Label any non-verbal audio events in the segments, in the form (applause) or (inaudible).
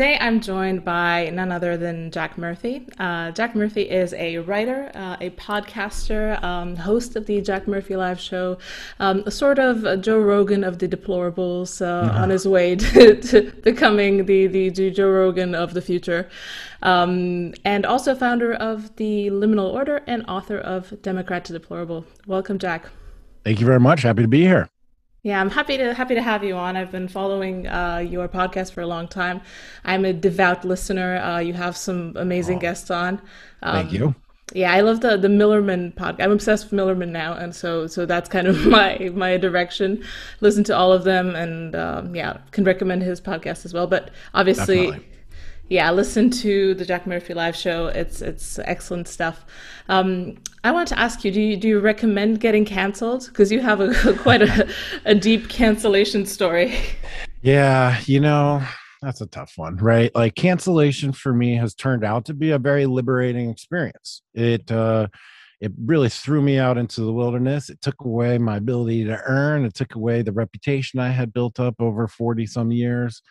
Today, I'm joined by none other than Jack Murphy. Uh, Jack Murphy is a writer, uh, a podcaster, um, host of the Jack Murphy Live Show, um, a sort of Joe Rogan of the deplorables uh, (laughs) on his way (laughs) to, to, becoming the, the, the, Joe Rogan of the future, um, and also founder of the Liminal Order and author of Democrat to Deplorable. Welcome, Jack. Thank you very much. Happy to be here. Yeah, I'm happy to happy to have you on. I've been following uh, your podcast for a long time. I'm a devout listener. Uh, you have some amazing oh, guests on. Um, thank you. Yeah, I love the the Millerman podcast. I'm obsessed with Millerman now, and so so that's kind of (laughs) my my direction. Listen to all of them, and um, yeah, can recommend his podcast as well. But obviously. Definitely yeah, listen to the Jack Murphy live show. It's it's excellent stuff. Um, I want to ask you: Do you do you recommend getting canceled? Because you have a (laughs) quite a, a deep cancellation story. Yeah, you know that's a tough one, right? Like cancellation for me has turned out to be a very liberating experience. It uh, it really threw me out into the wilderness. It took away my ability to earn. It took away the reputation I had built up over forty some years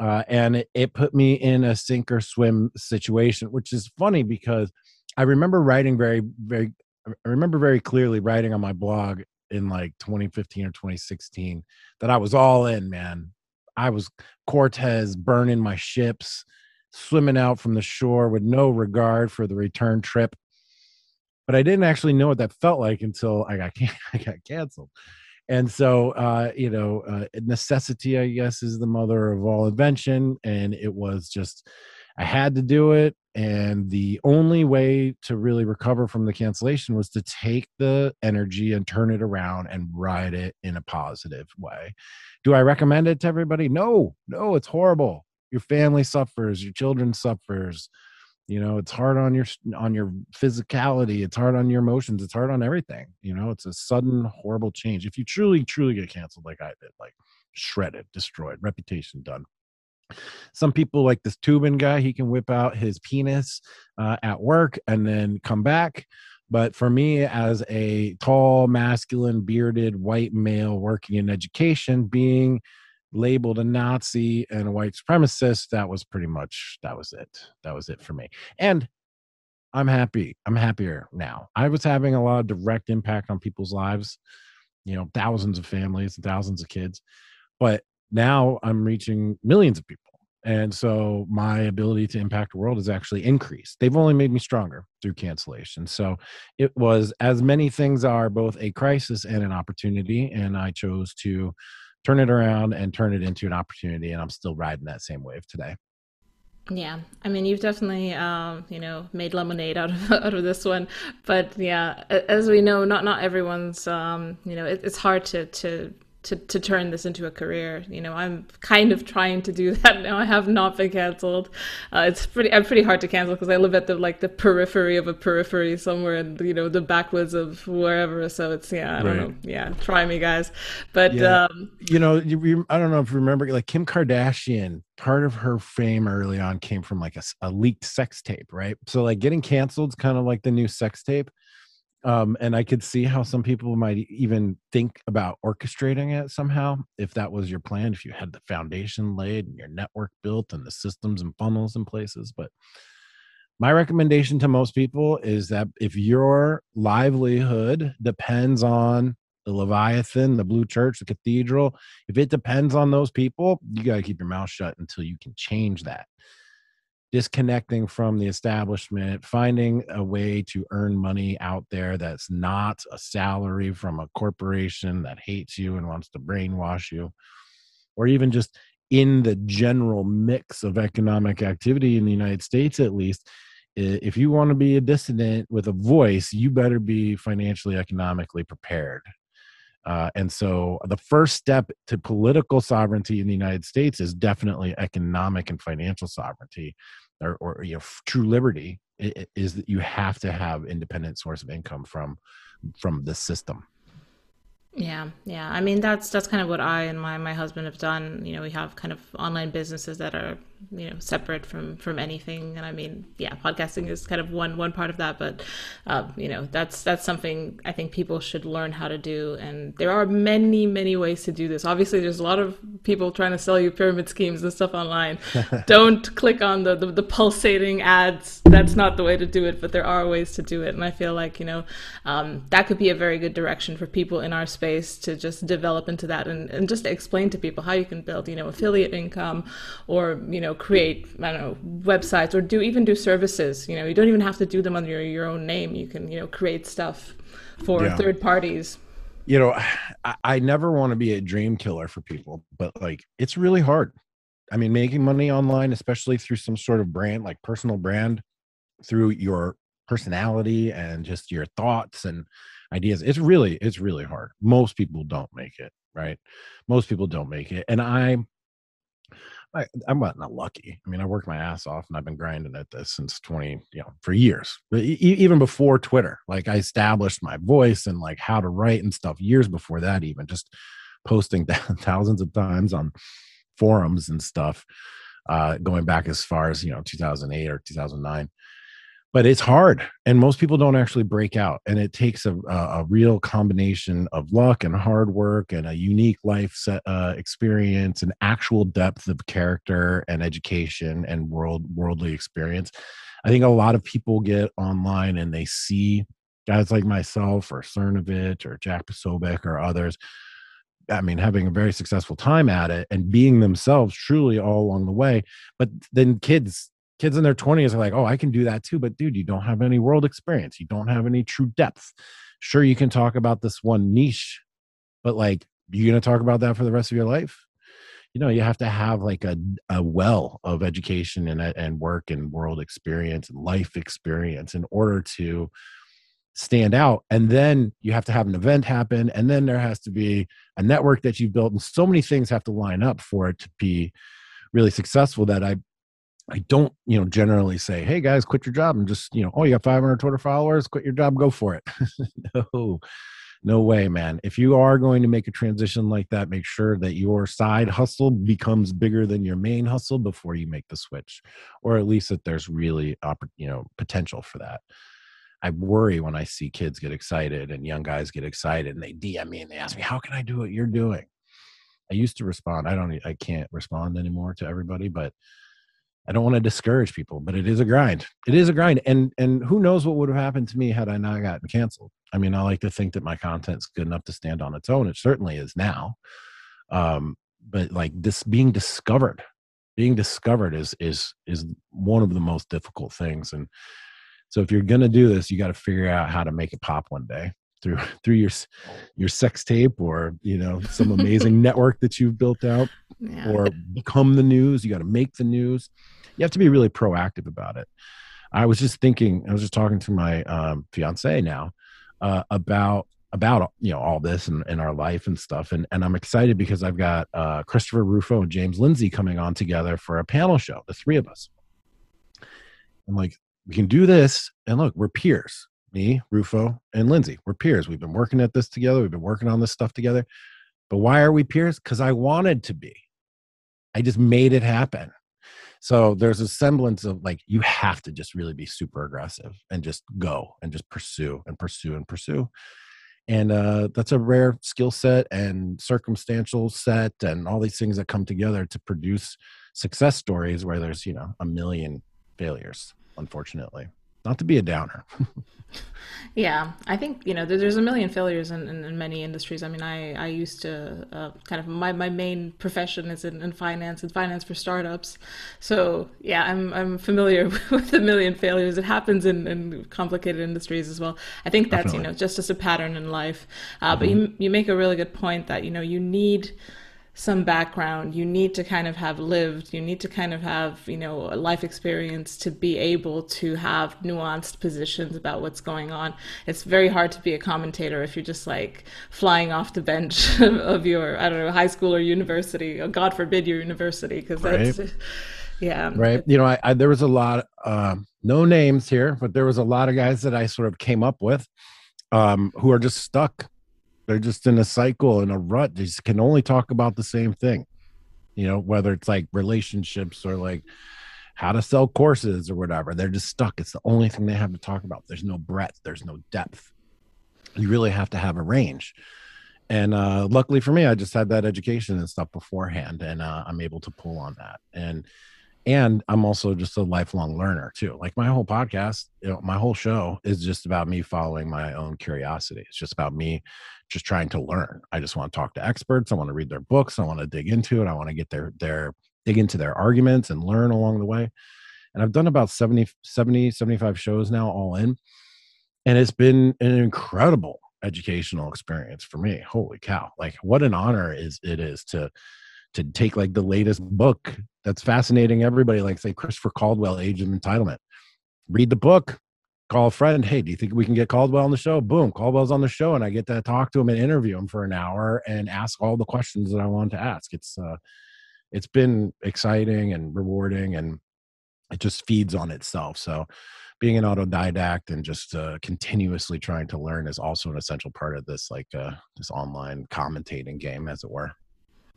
uh, and it, it put me in a sink or swim situation, which is funny because I remember writing very, very, I remember very clearly writing on my blog in like 2015 or 2016 that I was all in, man. I was Cortez burning my ships, swimming out from the shore with no regard for the return trip. But I didn't actually know what that felt like until I got (laughs) I got canceled and so uh, you know uh, necessity i guess is the mother of all invention and it was just i had to do it and the only way to really recover from the cancellation was to take the energy and turn it around and ride it in a positive way. Do i recommend it to everybody? No no it's horrible. Your family suffers your children suffers you know it's hard on your on your physicality it's hard on your emotions it's hard on everything you know it's a sudden horrible change. If you truly truly get canceled like i did like shredded destroyed reputation done. Some people like this Toobin guy he can whip out his penis uh, at work and then come back but for me as a tall masculine bearded white male working in education being labeled a Nazi and a white supremacist, that was pretty much that was it. That was it for me. And I'm happy. I'm happier now. I was having a lot of direct impact on people's lives, you know, thousands of families and thousands of kids. But now I'm reaching millions of people. And so my ability to impact the world has actually increased. They've only made me stronger through cancellation. So it was, as many things are, both a crisis and an opportunity. And I chose to turn it around and turn it into an opportunity. And I'm still riding that same wave today. Yeah, I mean, you've definitely, um, you know, made lemonade out of (laughs) out of this one. But yeah, as we know, not not everyone's, um, you know, it, it's hard to to to, to turn this into a career. You know, I'm kind of trying to do (laughs) that now. I have not been canceled. Uh, it's pretty I'm pretty hard to cancel because I live at the like the periphery of a periphery somewhere in you know the backwoods of wherever. So it's yeah, I don't right. know. Yeah, try me guys. But yeah. um, you know, you, I don't know if you remember like Kim Kardashian. Part of her fame early on came from like a, a leaked sex tape, right? So like getting canceled is kind of like the new sex tape um, and I could see how some people might even think about orchestrating it somehow if that was your plan, if you had the foundation laid and your network built and the systems and funnels in places. But my recommendation to most people is that if your livelihood depends on the Leviathan, the Blue Church, the cathedral, if it depends on those people, you got to keep your mouth shut until you can change that disconnecting from the establishment, finding a way to earn money out there that's not a salary from a corporation that hates you and wants to brainwash you, or even just in the general mix of economic activity in the United States, at least, if you want to be a dissident with a voice, you better be financially, economically prepared. Uh, and so the first step to political sovereignty in the United States is definitely economic and financial sovereignty or, or you know, true liberty is that you have to have independent source of income from from the system. Yeah, yeah. I mean, that's that's kind of what I and my my husband have done. You know, we have kind of online businesses that are you know separate from from anything. And i mean yeah podcasting is kind of one one part of that. But uh, you know that's that's something i think people should learn how to do. And there are many many ways to do this. Obviously there's a lot of people trying to sell you pyramid schemes and stuff online. (laughs) Don't click on the, the, the pulsating ads. That's not the way to do it but there are ways to do it. And i feel like you know um, that could be a very good direction for people in our space to just develop into that and, and just explain to people how you can build you know affiliate income or you know know create I don't know websites or do even do services. You know, you don't even have to do them under your, your own name. You can you know create stuff for yeah. third parties. You know, I, I never want to be a dream killer for people, but like it's really hard. I mean, making money online, especially through some sort of brand, like personal brand, through your personality and just your thoughts and ideas, it's really, it's really hard. Most people don't make it, right? Most people don't make it. And I I, I'm not, not lucky. I mean, I worked my ass off and I've been grinding at this since 20, you know, for years, but e- even before Twitter. Like I established my voice and like how to write and stuff years before that, even just posting (laughs) thousands of times on forums and stuff, uh, going back as far as, you know, 2008 or 2009 but it's hard and most people don't actually break out and it takes a, a, real combination of luck and hard work and a unique life set, uh, experience and actual depth of character and education and world worldly experience i think a lot of people get online and they see guys like myself or cernovich or jack posobiec or others I mean, having a very successful time at it and being themselves truly all along the way. But then kids kids in their 20s are like, oh, I can do that too. But dude, you don't have any world experience. You don't have any true depth. Sure, you can talk about this one niche, but like, you're going to talk about that for the rest of your life? You know, you have to have like a, a well of education and, and work and world experience and life experience in order to stand out. And then you have to have an event happen. And then there has to be a network that you've built. And so many things have to line up for it to be really successful that I I don't, you know, generally say, "Hey guys, quit your job and just, you know, oh, you got 500 Twitter followers, quit your job, go for it." (laughs) no, no way, man. If you are going to make a transition like that, make sure that your side hustle becomes bigger than your main hustle before you make the switch, or at least that there's really, you know, potential for that. I worry when I see kids get excited and young guys get excited and they DM me and they ask me, "How can I do what you're doing?" I used to respond. I don't. I can't respond anymore to everybody, but I don't want to discourage people, but it is a grind. It is a grind. And and who knows what would have happened to me had I not gotten canceled. I mean, I like to think that my content's good enough to stand on its own. It certainly is now. Um, but like this being discovered, being discovered is is is one of the most difficult things. And so if you're gonna do this, you got to figure out how to make it pop one day through (laughs) through your your sex tape or you know some amazing (laughs) network that you've built out yeah. or become the news you got to make the news you have to be really proactive about it. I was just thinking, I was just talking to my um, fiance now uh, about about you know all this and, in our life and stuff and, and i'm excited because i've got uh, christopher rufo and james lindsay coming on together for a panel show the three of us i'm like we can do this and look we're peers me rufo and lindsay. We're peers. We've been working at this together. We've been working on this stuff together. But why are we peers? Because i wanted to be. I just made it happen. So there's a semblance of like you have to just really be super aggressive and just go and just pursue and pursue and pursue. And uh, that's a rare skill set and circumstantial set and all these things that come together to produce success stories where there's, you know, a million failures, unfortunately. Not to be a downer. (laughs) Yeah, I think you know there's a million failures in, in, in many industries. I mean, I I used to uh, kind of my, my main profession is in, in finance and finance for startups. So yeah, I'm I'm familiar (laughs) with a million failures. It happens in, in complicated industries as well. I think that's Definitely. you know just as a pattern in life. Uh, mm-hmm. But you you make a really good point that you know you need some background. You need to kind of have lived you need to kind of have you know a life experience to be able to have nuanced positions about what's going on. It's very hard to be a commentator if you're just like flying off the bench (laughs) of your i don't know high school or university. Or god forbid your university because that's right. (laughs) yeah. Right. You know I, I, there was a lot um, no names here but there was a lot of guys that i sort of came up with um, who are just stuck they're just in a cycle in a rut. They can only talk about the same thing you know whether it's like relationships or like how to sell courses or whatever. They're just stuck. It's the only thing they have to talk about. There's no breadth. There's no depth. You really have to have a range. And uh, luckily for me i just had that education and stuff beforehand and uh, i'm able to pull on that. And and i'm also just a lifelong learner too. Like my whole podcast you know my whole show is just about me following my own curiosity. It's just about me just trying to learn. I just want to talk to experts. I want to read their books. I want to dig into it. I want to get their their dig into their arguments and learn along the way. And i've done about 70 70 75 shows now all in. And it's been an incredible educational experience for me. Holy cow. Like what an honor is it is to to take like the latest book that's fascinating everybody, like say Christopher Caldwell, Age of Entitlement. Read the book, call a friend. Hey, do you think we can get Caldwell on the show? Boom, Caldwell's on the show, and I get to talk to him and interview him for an hour and ask all the questions that I want to ask. It's uh, it's been exciting and rewarding, and it just feeds on itself. So, being an autodidact and just uh, continuously trying to learn is also an essential part of this, like uh, this online commentating game, as it were.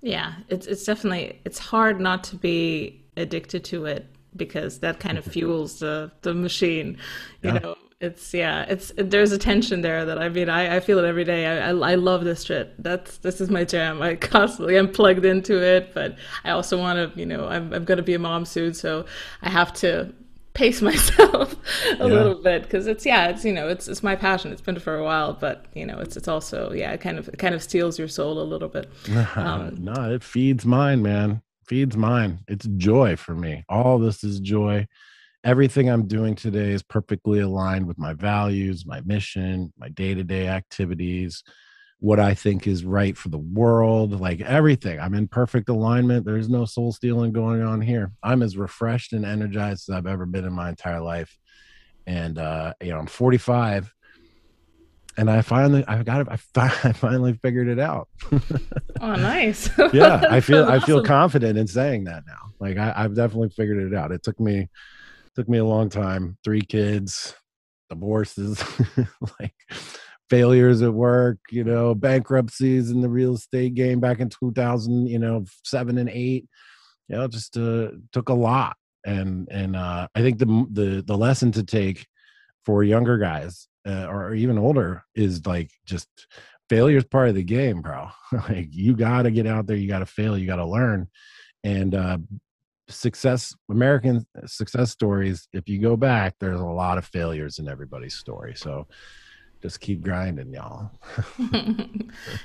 Yeah, it's it's definitely it's hard not to be addicted to it because that kind of fuels the the machine. You yeah. know, it's yeah, it's there's a tension there that I mean I, I feel it every day. I, I, I love this shit. That's this is my jam. I (laughs) constantly am plugged into it, but I also want to you know I'm I'm gonna be a mom soon, so I have to pace myself (laughs) a yeah. little bit because it's yeah it's you know it's it's my passion. It's been for a while but you know it's it's also yeah it kind of it kind of steals your soul a little bit. (laughs) Um, no it feeds mine man. Feeds mine. It's joy for me. All this is joy. Everything i'm doing today is perfectly aligned with my values my mission my day-to-day activities what I think is right for the world, like everything. I'm in perfect alignment. There's no soul stealing going on here. I'm as refreshed and energized as I've ever been in my entire life. And uh, you know, I'm 45 and I finally I got it I, fi- (laughs) I finally figured it out. oh, nice. (laughs) yeah, (laughs) I feel I feel confident in saying that now. Like I, I've definitely figured it out. It took me took me a long time, three kids, divorces, like failures at work, you know, bankruptcies in the real estate game back in 2000, you know, seven and eight, you know, just uh, took a lot. And, and uh, I think the, the, the lesson to take for younger guys uh, or even older is like just failure is part of the game, bro. (laughs) like you got to get out there, you got to fail, you got to learn. And uh, success, American success stories, if you go back, there's a lot of failures in everybody's story. So, just keep grinding y'all. (laughs)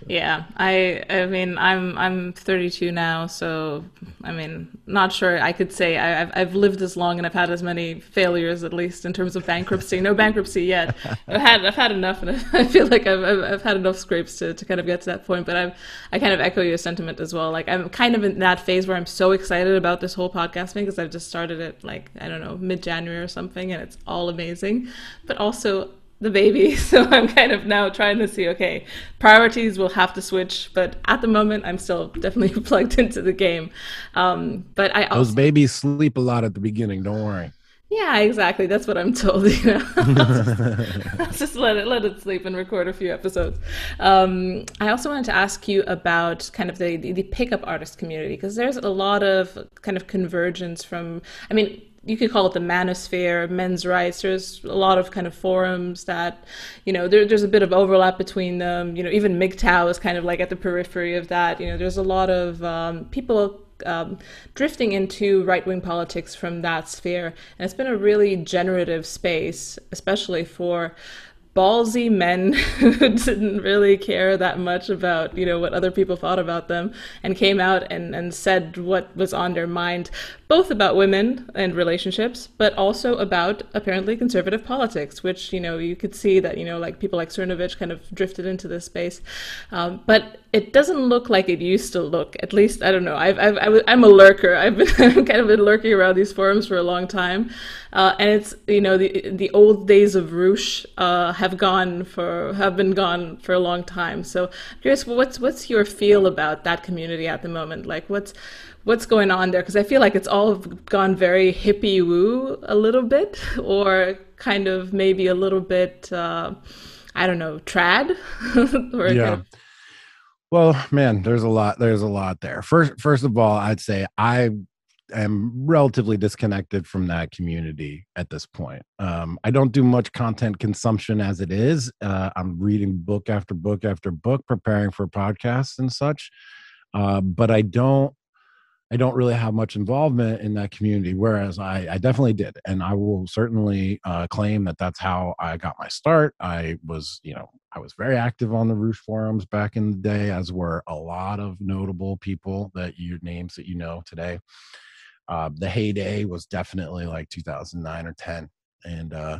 Yeah i i mean i'm i'm 32 now so i mean not sure i could say I, have I've lived this long and i've had as many failures at least in terms of bankruptcy. No bankruptcy yet. I've had i've had enough and (laughs) i feel like I've, I've, had enough scrapes to, to kind of get to that point but i've i kind of echo your sentiment as well. Like i'm kind of in that phase where i'm so excited about this whole podcast thing because i've just started it like i don't know mid-january or something and it's all amazing. But also the baby. (laughs) So I'm kind of now trying to see, okay, priorities will have to switch, but at the moment I'm still definitely (laughs) plugged into the game. Um, but I also, those babies sleep a lot at the beginning. Don't worry. Yeah, exactly. That's what I'm told. (laughs) You know, I'll just, I'll just, let it let it sleep and record a few episodes. Um, I also wanted to ask you about kind of the the, the pickup artist community because there's a lot of kind of convergence from. I mean, you could call it the manosphere, men's rights. There's a lot of kind of forums that, you know, there, there's a bit of overlap between them. You know, even MGTOW is kind of like at the periphery of that. You know, there's a lot of um, people um, drifting into right wing politics from that sphere. And it's been a really generative space, especially for ballsy men (laughs) who didn't really care that much about you know what other people thought about them and came out and, and said what was on their mind both about women and relationships but also about apparently conservative politics which you know you could see that you know like people like cernovich kind of drifted into this space. Um, but it doesn't look like it used to look. At least I don't know. I've, I've I am a lurker. I've been (laughs) kind of been lurking around these forums for a long time, uh, and it's you know the the old days of Roosh uh, have gone for have been gone for a long time. So I'm curious, what's what's your feel about that community at the moment? Like what's what's going on there? Because I feel like it's all gone very hippie woo a little bit, (laughs) or kind of maybe a little bit. Uh, I don't know, trad. (laughs) yeah. Kind of... Well, man, there's a lot. There's a lot there. First, first of all, I'd say I am relatively disconnected from that community at this point. Um, I don't do much content consumption as it is. Uh, I'm reading book after book after book, preparing for podcasts and such. Uh, but I don't I don't really have much involvement in that community, whereas I, I definitely did. And I will certainly uh, claim that that's how I got my start. I was, you know, I was very active on the Roosh forums back in the day, as were a lot of notable people that you names that you know today. Uh, the heyday was definitely like 2009 or 10. And, uh,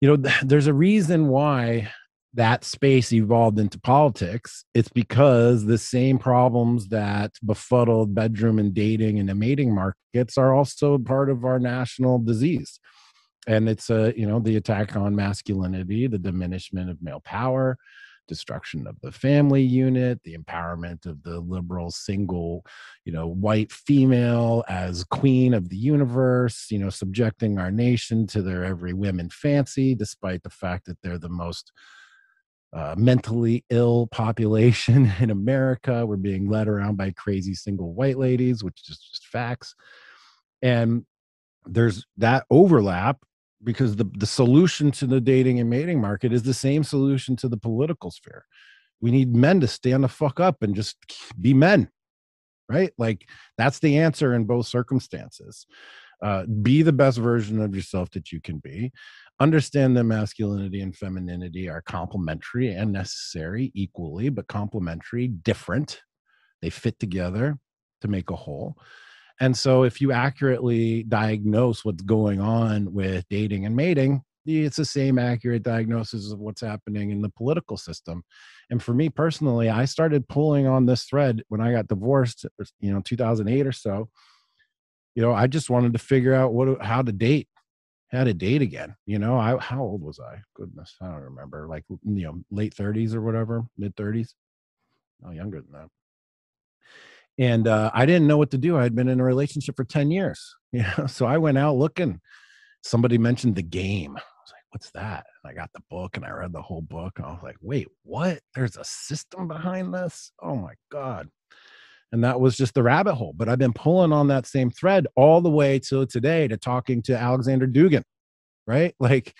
you know, th- there's a reason why that space evolved into politics, it's because the same problems that befuddled bedroom and dating and the mating markets are also part of our national disease. And it's a, you know, the attack on masculinity, the diminishment of male power, destruction of the family unit, the empowerment of the liberal single, you know, white female as queen of the universe, you know, subjecting our nation to their every women fancy, despite the fact that they're the most uh, mentally ill (laughs) population in America. We're being led around by crazy single white ladies, which is just facts. And there's that overlap because the, the solution to the dating and mating market is the same solution to the political sphere. We need men to stand the fuck up and just be men, right? Like that's the answer in both circumstances. Uh, be the best version of yourself that you can be understand that masculinity and femininity are complementary and necessary equally, but complementary, different. They fit together to make a whole. And so, if you accurately diagnose what's going on with dating and mating, it's the same accurate diagnosis of what's happening in the political system. And for me personally, I started pulling on this thread when I got divorced, uh, you know, 2008 or so. You know, I just wanted to figure out what uh, how to date how to date again. You know, I how old was I? Goodness, I don't remember. Like you know, late thirties or whatever, mid thirties. No, younger than that. And uh, I didn't know what to do. I had been in a relationship for ten years. (laughs) So I went out looking. Somebody mentioned the game. I was like, "What's that?" And I got the book and I read the whole book. And I was like, "Wait, what? There's a system behind this? Oh my god!" and that was just the rabbit hole. But I've been pulling on that same thread all the way till today to talking to Alexander Dugin, right? Like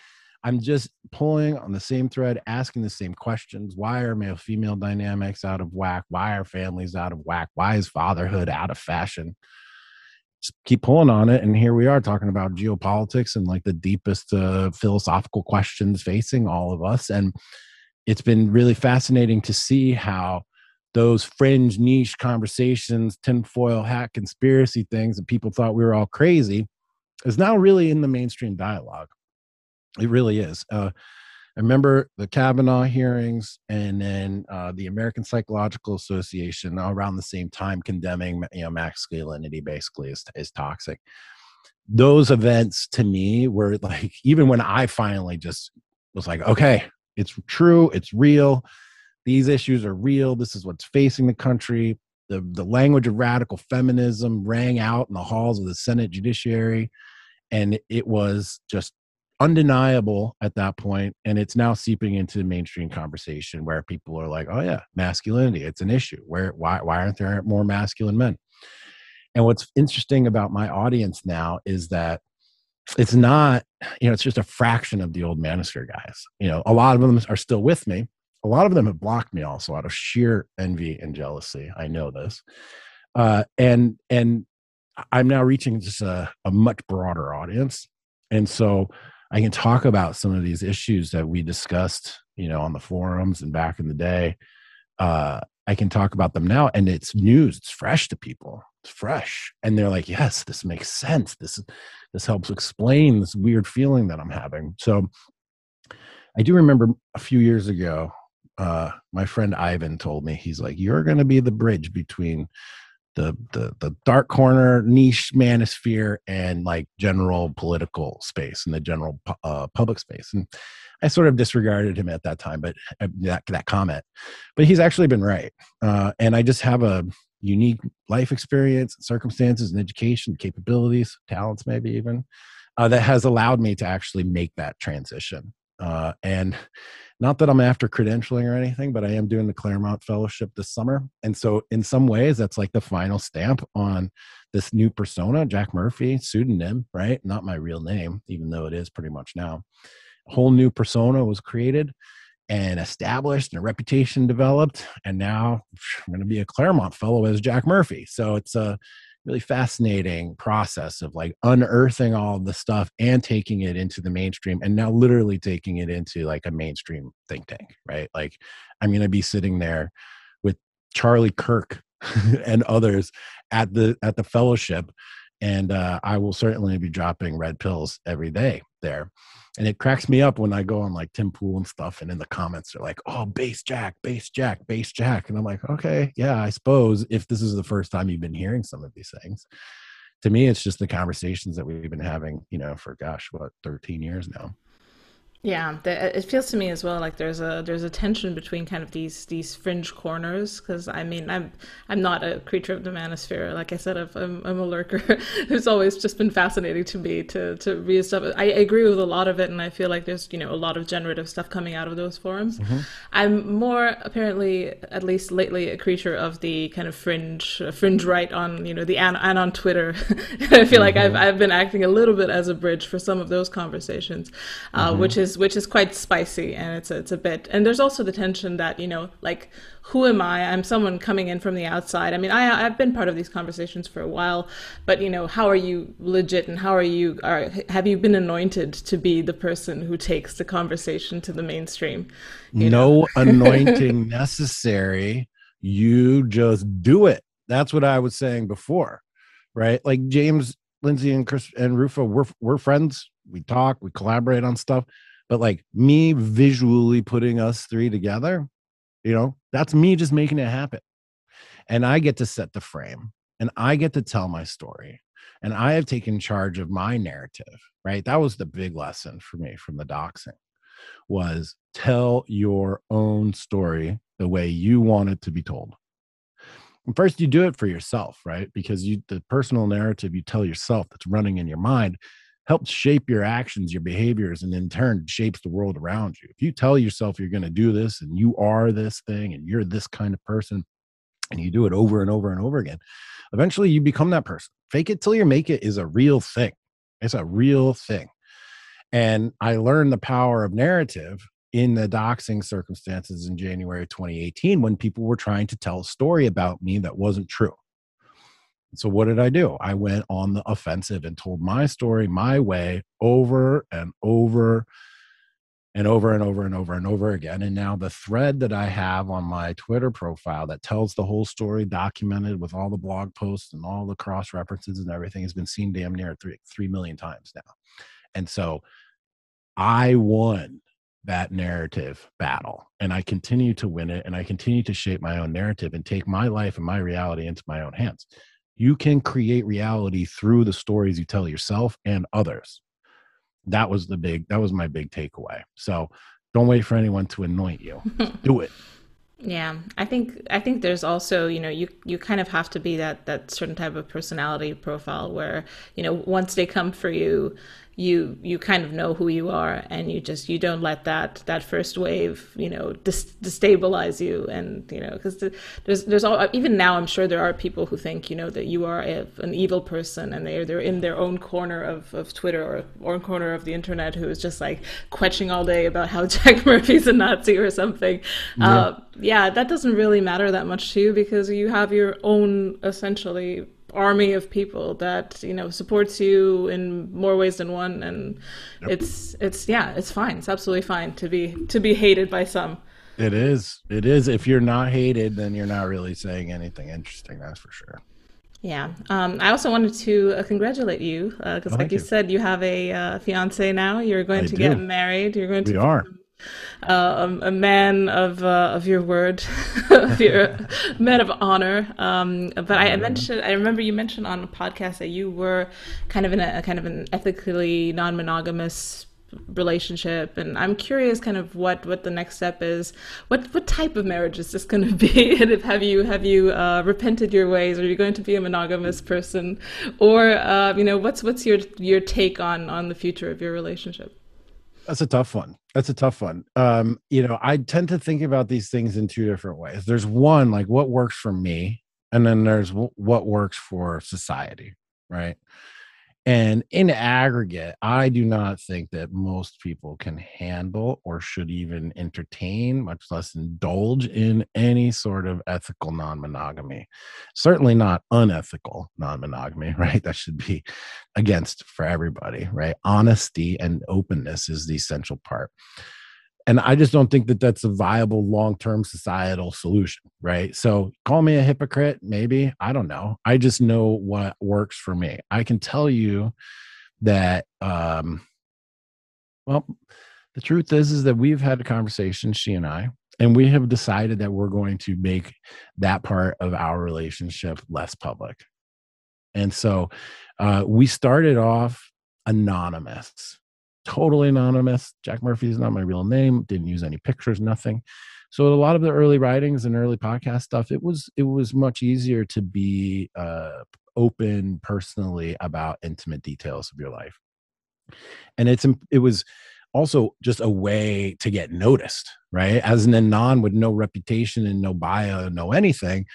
I'm just pulling on the same thread, asking the same questions. Why are male female dynamics out of whack? Why are families out of whack? Why is fatherhood out of fashion? Just keep pulling on it. And here we are talking about geopolitics and like the deepest uh, philosophical questions facing all of us. And it's been really fascinating to see how those fringe niche conversations, tinfoil hat conspiracy things that people thought we were all crazy, is now really in the mainstream dialogue. It really is. Uh, I remember the Kavanaugh hearings and then uh, the American Psychological Association around the same time condemning you know masculinity basically is, is toxic. Those events to me were like (laughs) even when I finally just was like, okay, it's true, it's real these issues are real. This is what's facing the country. The, the language of radical feminism rang out in the halls of the Senate Judiciary. And it was just undeniable at that point and it's now seeping into the mainstream conversation where people are like oh yeah masculinity it's an issue where why why aren't there more masculine men and what's interesting about my audience now is that it's not you know it's just a fraction of the old manosphere guys you know a lot of them are still with me a lot of them have blocked me also out of sheer envy and jealousy. I know this. Uh, and and I'm now reaching just a, a much broader audience. And so I can talk about some of these issues that we discussed, you know, on the forums and back in the day. Uh, I can talk about them now, and it's news. It's fresh to people. It's fresh, and they're like, "Yes, this makes sense. This this helps explain this weird feeling that I'm having." So, I do remember a few years ago uh, my friend Ivan told me he's like, "You're going to be the bridge between the the the dark corner niche manosphere and like general political space and the general uh, public space." And I sort of disregarded him at that time, but uh, that that comment. But he's actually been right, uh, and I just have a unique life experience, circumstances, and education capabilities, talents, maybe even uh, that has allowed me to actually make that transition. Uh, and not that I'm after credentialing or anything, but I am doing the Claremont Fellowship this summer. And so, in some ways, that's like the final stamp on this new persona, Jack Murphy, pseudonym, right? Not my real name, even though it is pretty much now. A whole new persona was created and established and a reputation developed. And now I'm going to be a Claremont Fellow as Jack Murphy. So, it's a really fascinating process of like unearthing all the stuff and taking it into the mainstream and now literally taking it into like a mainstream think tank right? Like i'm going to be sitting there with charlie kirk (laughs) and others at the at the fellowship and uh, i will certainly be dropping red pills every day there and it cracks me up when I go on like Tim Pool and stuff, and in the comments they're like, "Oh, base Jack, base Jack, base Jack," and I'm like, "Okay, yeah, I suppose if this is the first time you've been hearing some of these things." To me, it's just the conversations that we've been having, you know, for gosh, what, 13 years now. Yeah, it feels to me as well like there's a there's a tension between kind of these these fringe corners because I mean I'm I'm not a creature of the manosphere like I said I'm I'm a lurker (laughs) who's always just been fascinating to me to to read stuff I, agree with a lot of it and I feel like there's you know a lot of generative stuff coming out of those forums mm-hmm. I'm more apparently at least lately a creature of the kind of fringe uh, fringe right on you know the and, and on Twitter (laughs) I feel mm-hmm. like I've mm-hmm. I've been acting a little bit as a bridge for some of those conversations uh, mm-hmm. which is which is quite spicy and it's a, it's a bit and there's also the tension that you know like who am I? I'm someone coming in from the outside. I mean I I've been part of these conversations for a while but you know how are you legit and how are you are have you been anointed to be the person who takes the conversation to the mainstream? No know? (laughs) anointing necessary. You just do it. That's what I was saying before right? Like James Lindsay and Chris and Rufo, we're we're friends. We talk, we collaborate on stuff but like me visually putting us three together you know that's me just making it happen. And i get to set the frame and i get to tell my story and i have taken charge of my narrative right? That was the big lesson for me from the doxing was tell your own story the way you want it to be told. And first you do it for yourself right? Because you the personal narrative you tell yourself that's running in your mind helps shape your actions, your behaviors, and in turn shapes the world around you. If you tell yourself you're going to do this and you are this thing and you're this kind of person, and you do it over and over and over again, eventually you become that person. Fake it till you make it is a real thing. It's a real thing. And I learned the power of narrative in the doxing circumstances in January 2018 when people were trying to tell a story about me that wasn't true. So what did I do? I went on the offensive and told my story my way over and over and over and over and over and over again. And now the thread that I have on my Twitter profile that tells the whole story, documented with all the blog posts and all the cross references and everything, has been seen damn near three three million times now. And so I won that narrative battle and I continue to win it and I continue to shape my own narrative and take my life and my reality into my own hands you can create reality through the stories you tell yourself and others. That was the big that was my big takeaway. So don't wait for anyone to anoint you. (laughs) Do it. Yeah i think i think there's also you know you you kind of have to be that that certain type of personality profile where you know once they come for you you you kind of know who you are and you just you don't let that that first wave you know dis- destabilize you and you know because there's there's all even now i'm sure there are people who think you know that you are a, an evil person and they're they're in their own corner of, of twitter or or corner of the internet who is just like quetching all day about how (laughs) jack murphy's a nazi or something yeah. Uh, yeah that doesn't really matter that much to you because you have your own essentially army of people that you know supports you in more ways than one and yep. it's it's yeah it's fine. It's absolutely fine to be to be hated by some. It is. It is. If you're not hated then you're not really saying anything interesting that's for sure. Yeah. Um, i also wanted to uh, congratulate you because uh, oh, like you, you, said you have a uh, fiance now. You're going I to do. get married. You're going to we are uh, a man of uh, of your word, (laughs) of your (laughs) man of honor. Um, but I, I, mentioned, I remember you mentioned on a podcast that you were kind of in a, a kind of an ethically non-monogamous relationship. And i'm curious kind of what what the next step is. What what type of marriage is this (laughs) going to be? And if have you have you uh, repented your ways? Are you going to be a monogamous person? Or uh, you know what's what's your your take on on the future of your relationship that's a tough one. That's a tough one. Um you know i tend to think about these things in two different ways. There's one like what works for me and then there's w- what works for society right and in aggregate, I do not think that most people can handle or should even entertain, much less indulge in any sort of ethical non monogamy. Certainly not unethical non monogamy, (laughs) right? That should be against for everybody, right? Honesty and openness is the essential part and i just don't think that that's a viable long-term societal solution right? So call me a hypocrite maybe i don't know. I just know what works for me. I can tell you that um well the truth is is that we've had a conversation she and i and we have decided that we're going to make that part of our relationship less public. And so uh, we started off anonymous totally anonymous. Jack Murphy is not my real name. Didn't use any pictures, nothing. So a lot of the early writings and early podcast stuff, it was it was much easier to be uh, open personally about intimate details of your life, and it's it was also just a way to get noticed, right? As an anon with no reputation and no bio, no anything,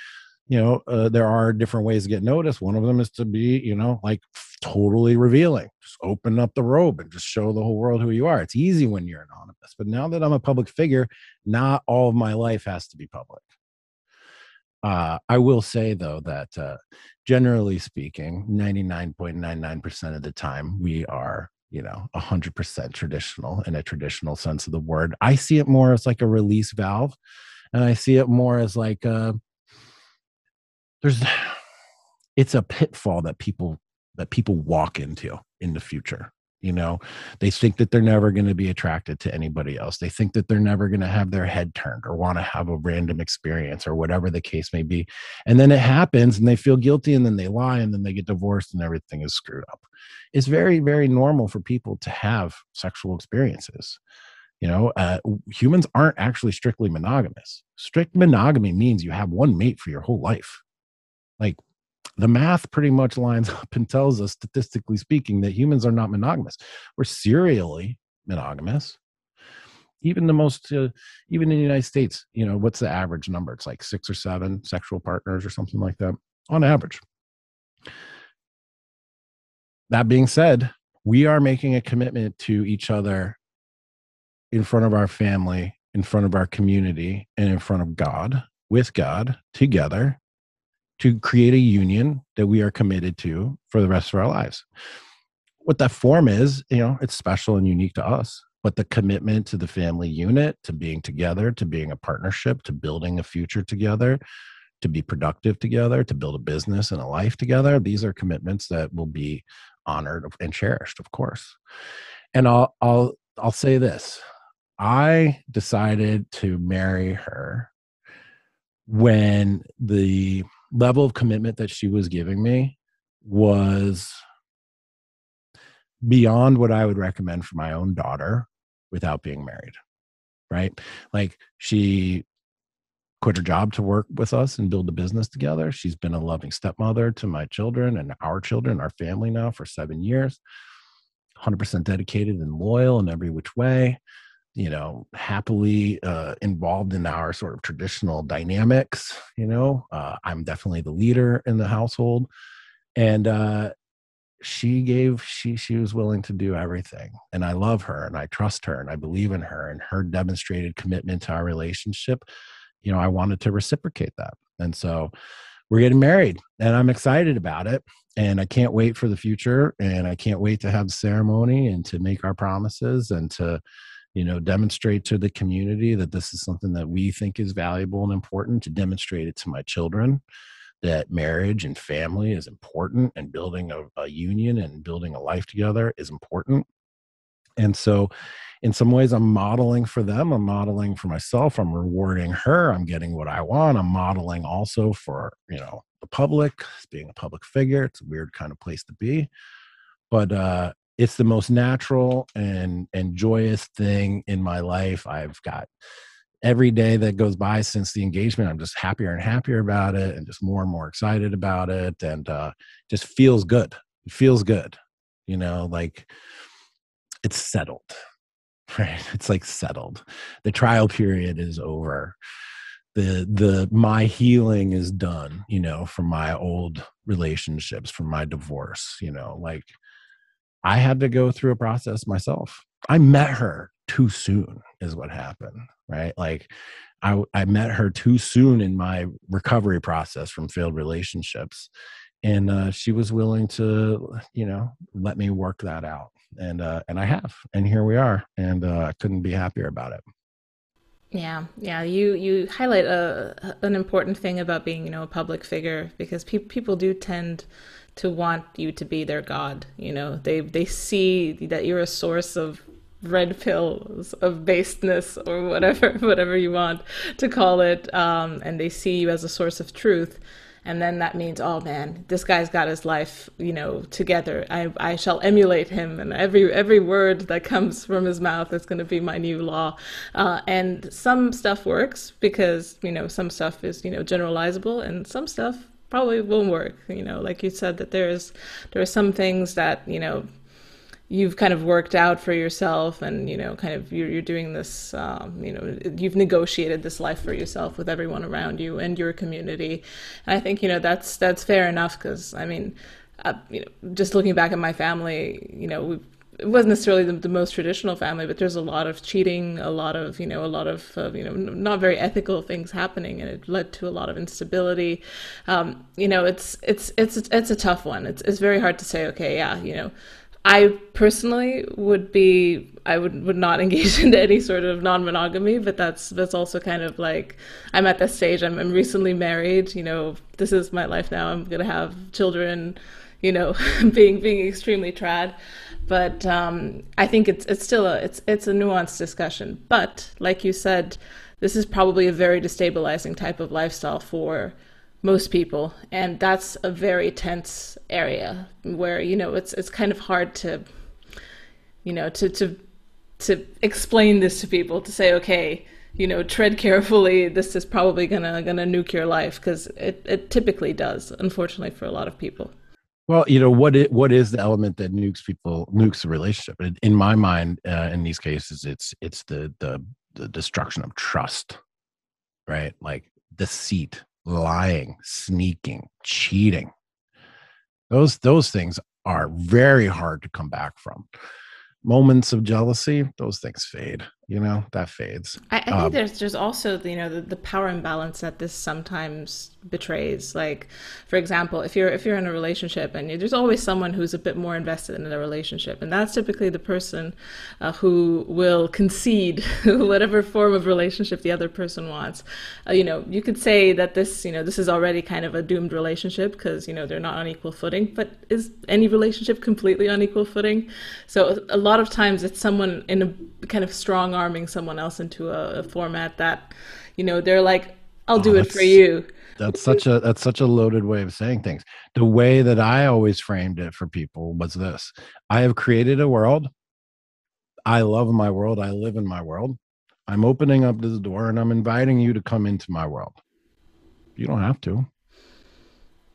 you know, uh, there are different ways to get noticed. One of them is to be, you know, like totally revealing. Just open up the robe and just show the whole world who you are. It's easy when you're anonymous. But now that I'm a public figure, not all of my life has to be public. Uh, I will say though that uh, generally speaking, 99.99% of the time we are, you know, 100% traditional in a traditional sense of the word. I see it more as like a release valve, and I see it more as like a, uh, there's it's a pitfall that people that people walk into in the future you know? They think that they're never going to be attracted to anybody else. They think that they're never going to have their head turned or want to have a random experience or whatever the case may be. And then it happens and they feel guilty and then they lie and then they get divorced and everything is screwed up. It's very very normal for people to have sexual experiences you know? Uh, humans aren't actually strictly monogamous. Strict monogamy means you have one mate for your whole life like the math pretty much lines (laughs) up and tells us, statistically speaking, that humans are not monogamous. We're serially monogamous. Even the most, uh, even in the United States, you know, what's the average number? It's like six or seven sexual partners or something like that on average. That being said, we are making a commitment to each other in front of our family, in front of our community, and in front of God, with God, together to create a union that we are committed to for the rest of our lives. What that form is, you know, it's special and unique to us. But the commitment to the family unit, to being together, to being a partnership, to building a future together, to be productive together, to build a business and a life together, these are commitments that will be honored and cherished, of course. And I'll I'll I'll say this. I decided to marry her when the level of commitment that she was giving me was beyond what I would recommend for my own daughter without being married. Right? Like she quit her job to work with us and build a business together. She's been a loving stepmother to my children and our children, our family now for seven years, 100% dedicated and loyal in every which way you know happily uh, involved in our sort of traditional dynamics you know uh, i'm definitely the leader in the household. And uh, she gave she she was willing to do everything and i love her and i trust her and i believe in her and her demonstrated commitment to our relationship you know i wanted to reciprocate that. And so we're getting married and i'm excited about it and i can't wait for the future and i can't wait to have the ceremony and to make our promises and to you know demonstrate to the community that this is something that we think is valuable and important to demonstrate it to my children that marriage and family is important and building a, a union and building a life together is important. And so in some ways i'm modeling for them i'm modeling for myself i'm rewarding her i'm getting what i want i'm modeling also for you know the public it's being a public figure it's a weird kind of place to be. But uh it's the most natural and and joyous thing in my life. I've got every day that goes by since the engagement i'm just happier and happier about it and just more and more excited about it and uh just feels good. It feels good you know like it's settled (laughs) right? It's like settled. The trial period is over. The the my healing is done you know from my old relationships from my divorce you know like i had to go through a process myself. I met her too soon is what happened right? Like i i met her too soon in my recovery process from failed relationships. And uh, she was willing to you know let me work that out. And uh, and i have and here we are. And uh, i couldn't be happier about it. Yeah, yeah. You you highlight a an important thing about being you know a public figure because pe- people do tend to want you to be their god. You know, they they see that you're a source of red pills of baseness or whatever (laughs) whatever you want to call it, um, and they see you as a source of truth and then that means oh man this guy's got his life you know together i i shall emulate him and every every word that comes from his mouth is going to be my new law uh, and some stuff works because you know some stuff is you know generalizable and some stuff probably won't work you know like you said that there's there are some things that you know you've kind of worked out for yourself and you know kind of you're, you're doing this um, you know you've negotiated this life for yourself with everyone around you and your community. And i think you know that's that's fair enough because i mean uh, you know just looking back at my family you know it wasn't necessarily the, the, most traditional family, but there's a lot of cheating, a lot of you know, a lot of uh, you know, not very ethical things happening, and it led to a lot of instability. Um, you know, it's it's it's it's a tough one. It's it's very hard to say, okay, yeah, you know, I personally would be I would would not (laughs) engage into any sort of non-monogamy, but that's that's also kind of like I'm at this stage. I'm, I'm recently married. You know, this is my life now. I'm gonna have children. You know, (laughs) being being extremely trad, but um, I think it's it's still a it's it's a nuanced discussion. But like you said, this is probably a very destabilizing type of lifestyle for most people. And that's a very tense area where you know it's it's kind of hard to you know to to to explain this to people to say okay you know tread carefully. This is probably gonna gonna nuke your life because it, it typically does unfortunately for a lot of people well you know what it what is the element that nukes people nukes the relationship in my mind uh, in these cases it's it's the the the destruction of trust right like deceit lying, sneaking, cheating. Those those things are very hard to come back from. Moments of jealousy, those things fade you know that fades i, I think um, there's there's also you know the, the power imbalance that this sometimes betrays. Like for example if you're if you're in a relationship and there's always someone who's a bit more invested in the relationship and that's typically the person uh, who will concede (laughs) whatever form of relationship the other person wants. Uh, you know you could say that this you know this is already kind of a doomed relationship because you know they're not on equal footing but is any relationship completely on equal footing? So a lot of times it's someone in a kind of strong arming someone else into a, a format that you know they're like i'll oh, do it for you that's such a that's such a loaded way of saying things. The way that i always framed it for people was this. I have created a world. I love my world. I live in my world. I'm opening up this door and i'm inviting you to come into my world. You don't have to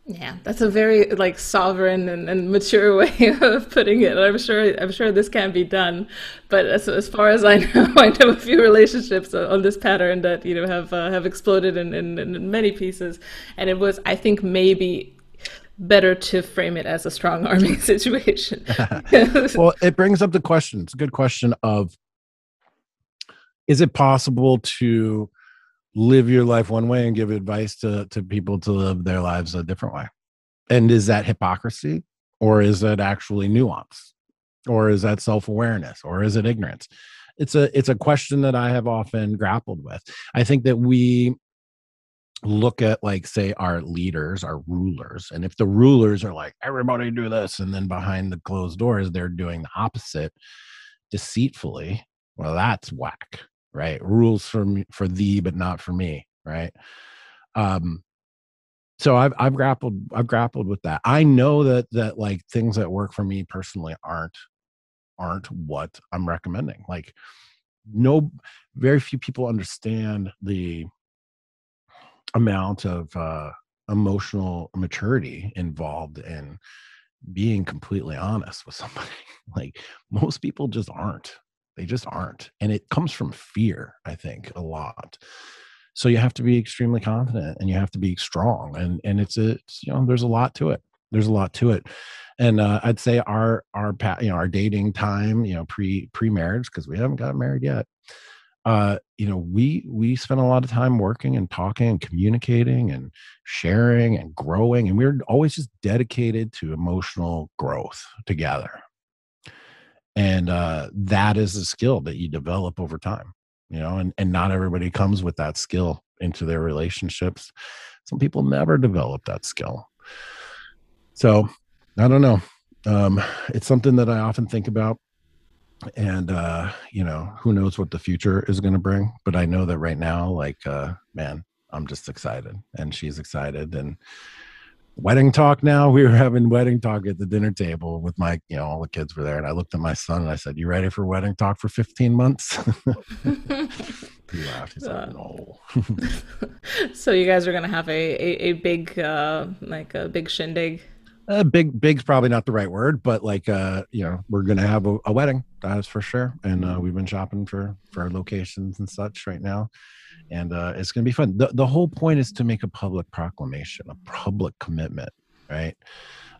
yeah, that's a very like sovereign and, and mature (laughs) way of putting it. I'm sure I'm sure this can be done, but as, as far as I (laughs) know, I know a few relationships on this pattern that you know have uh, have exploded in, in, in many pieces, and it was I think maybe better to frame it as a strong (laughs) arming situation. well, it brings up the question. It's a good question of is it possible to live your life one way and give advice to to people to live their lives a different way. And is that hypocrisy or is that actually nuance? Or is that self-awareness or is it ignorance? It's a it's a question that i have often grappled with. I think that we look at like say our leaders our rulers and if the rulers are like everybody do this and then behind the closed doors they're doing the opposite deceitfully Well, that's whack, right? Rules for me, for thee, but not for me, right? Um, so I've I've grappled I've grappled with that. I know that that like things that work for me personally aren't aren't what I'm recommending. Like no very few people understand the amount of uh emotional maturity involved in being completely honest with somebody. (laughs) like most people just aren't. They just aren't. And it comes from fear, I think, a lot. So you have to be extremely confident and you have to be strong and and it's a it's, you know there's a lot to it. There's a lot to it. And uh, i'd say our our you know our dating time you know pre pre marriage because we haven't got married yet uh you know we we spent a lot of time working and talking and communicating and sharing and growing and we are always just dedicated to emotional growth together and uh that is a skill that you develop over time you know and and not everybody comes with that skill into their relationships. Some people never develop that skill. So i don't know. Um it's something that i often think about and uh you know who knows what the future is going to bring but i know that right now like uh man i'm just excited and she's excited and wedding talk now. We were having wedding talk at the dinner table with my, you know, all the kids were there. And I looked at my son and I said, You ready for wedding talk for 15 months? (laughs) he laughed. He's like, No. (laughs) so you guys are going to have a, a, a big, uh, like a big shindig. Uh, big, big's probably not the right word, but like, uh, you know, we're going to have a, a, wedding. That is for sure. And uh, we've been shopping for, for locations and such right now and uh, it's going to be fun. The, the whole point is to make a public proclamation, a public commitment, right?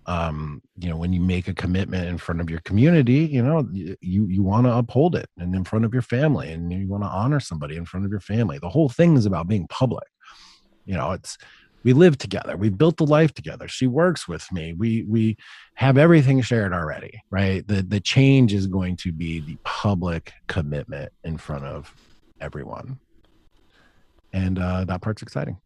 Um, you know, when you make a commitment in front of your community, you know, you you want to uphold it, and in front of your family, and you want to honor somebody in front of your family. The whole thing is about being public. You know, it's we live together we built the life together she works with me we we have everything shared already right the the change is going to be the public commitment in front of everyone and uh, that part's exciting.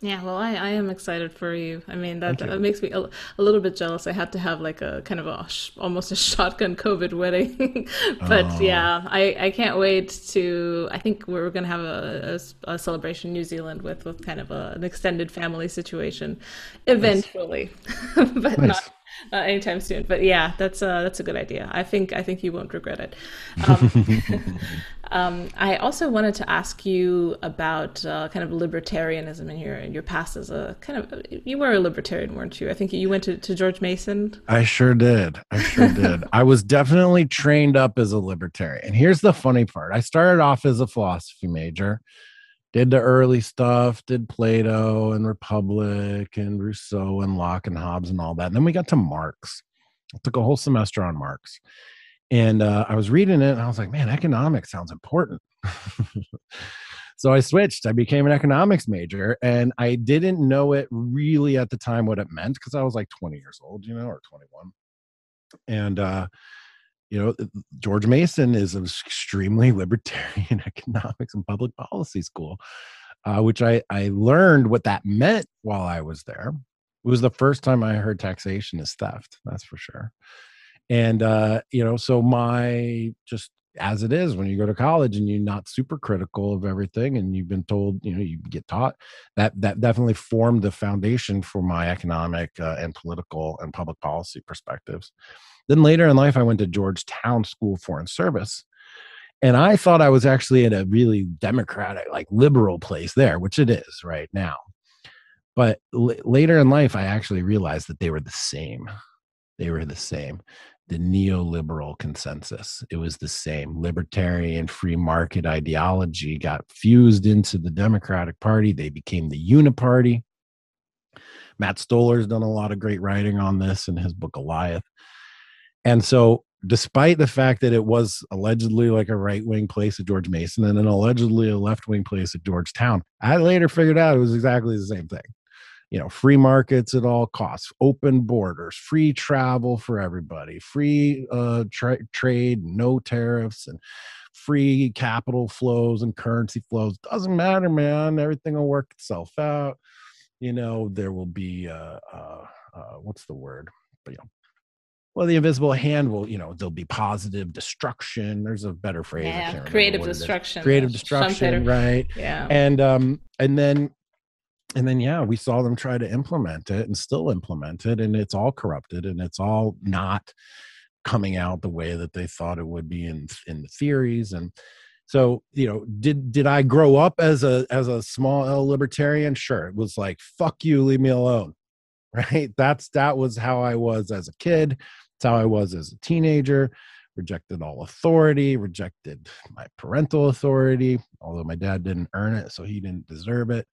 Yeah, well, I, I am excited for you. I mean, that, that makes me a, a, little bit jealous. I had to have like a kind of a almost a (laughs) shotgun COVID wedding, (laughs) but oh. yeah, I, I can't wait to. I think we're gonna have a, a, a celebration in New Zealand with with kind of an extended family situation, eventually, (laughs) nice. but nice. not uh, anytime soon. But yeah, that's a that's a good idea. I think I think you won't regret it. (laughs) Um, (laughs) um, I also wanted to ask you about uh, kind of libertarianism in your in your past as a kind of you were a libertarian, weren't you? I think you went to, to George Mason. I sure did. I sure (laughs) did. I was definitely trained up as a libertarian. And here's the funny part: I started off as a philosophy major did the early stuff, did Plato and Republic and Rousseau and Locke and Hobbes and all that. And then we got to Marx. I took a whole semester on Marx. And uh, I was reading it and I was like, man, economics sounds important. (laughs) so I switched. I became an economics major and I didn't know it really at the time what it meant because I was like 20 years old, you know, or 21. And uh, you know george mason is an extremely (laughs) libertarian (laughs) economics and public policy school uh, which I, I learned what that meant while i was there. It was the first time i heard taxation is theft that's for sure. And uh, you know so my just as it is when you go to college and you're not super critical of everything and you've been told you know you get taught that that definitely formed the foundation for my economic uh, and political and public policy perspectives then later in life, I went to Georgetown School Foreign Service. And I thought I was actually in a really democratic, like liberal place there, which it is right now. But l- later in life, I actually realized that they were the same. They were the same. The neoliberal consensus, it was the same. Libertarian free market ideology got fused into the Democratic Party. They became the Uniparty. Matt Stoller's done a lot of great writing on this in his book Goliath. And so, despite the fact that it was allegedly like a right wing place at George Mason and then allegedly a left wing place at Georgetown, I later figured out it was exactly the same thing. You know, free markets at all costs, open borders, free travel for everybody, free uh, tra- trade, no tariffs, and free capital flows and currency flows. Doesn't matter, man. Everything will work itself out. You know, there will be uh, uh, uh, what's the word? But, you know, well, the invisible hand will, you know, there'll be positive destruction. There's a better phrase. Yeah, creative destruction. Creative destruction, right? Yeah. And um, and then and then yeah, we saw them try to implement it and still implement it, and it's all corrupted and it's all not coming out the way that they thought it would be in in the theories and so you know did did i grow up as a as a small l libertarian sure it was like fuck you leave me alone (laughs) right that's that was how i was as a kid how I was as a teenager. Rejected all authority, rejected my parental authority, although my dad didn't earn it, so he didn't deserve it.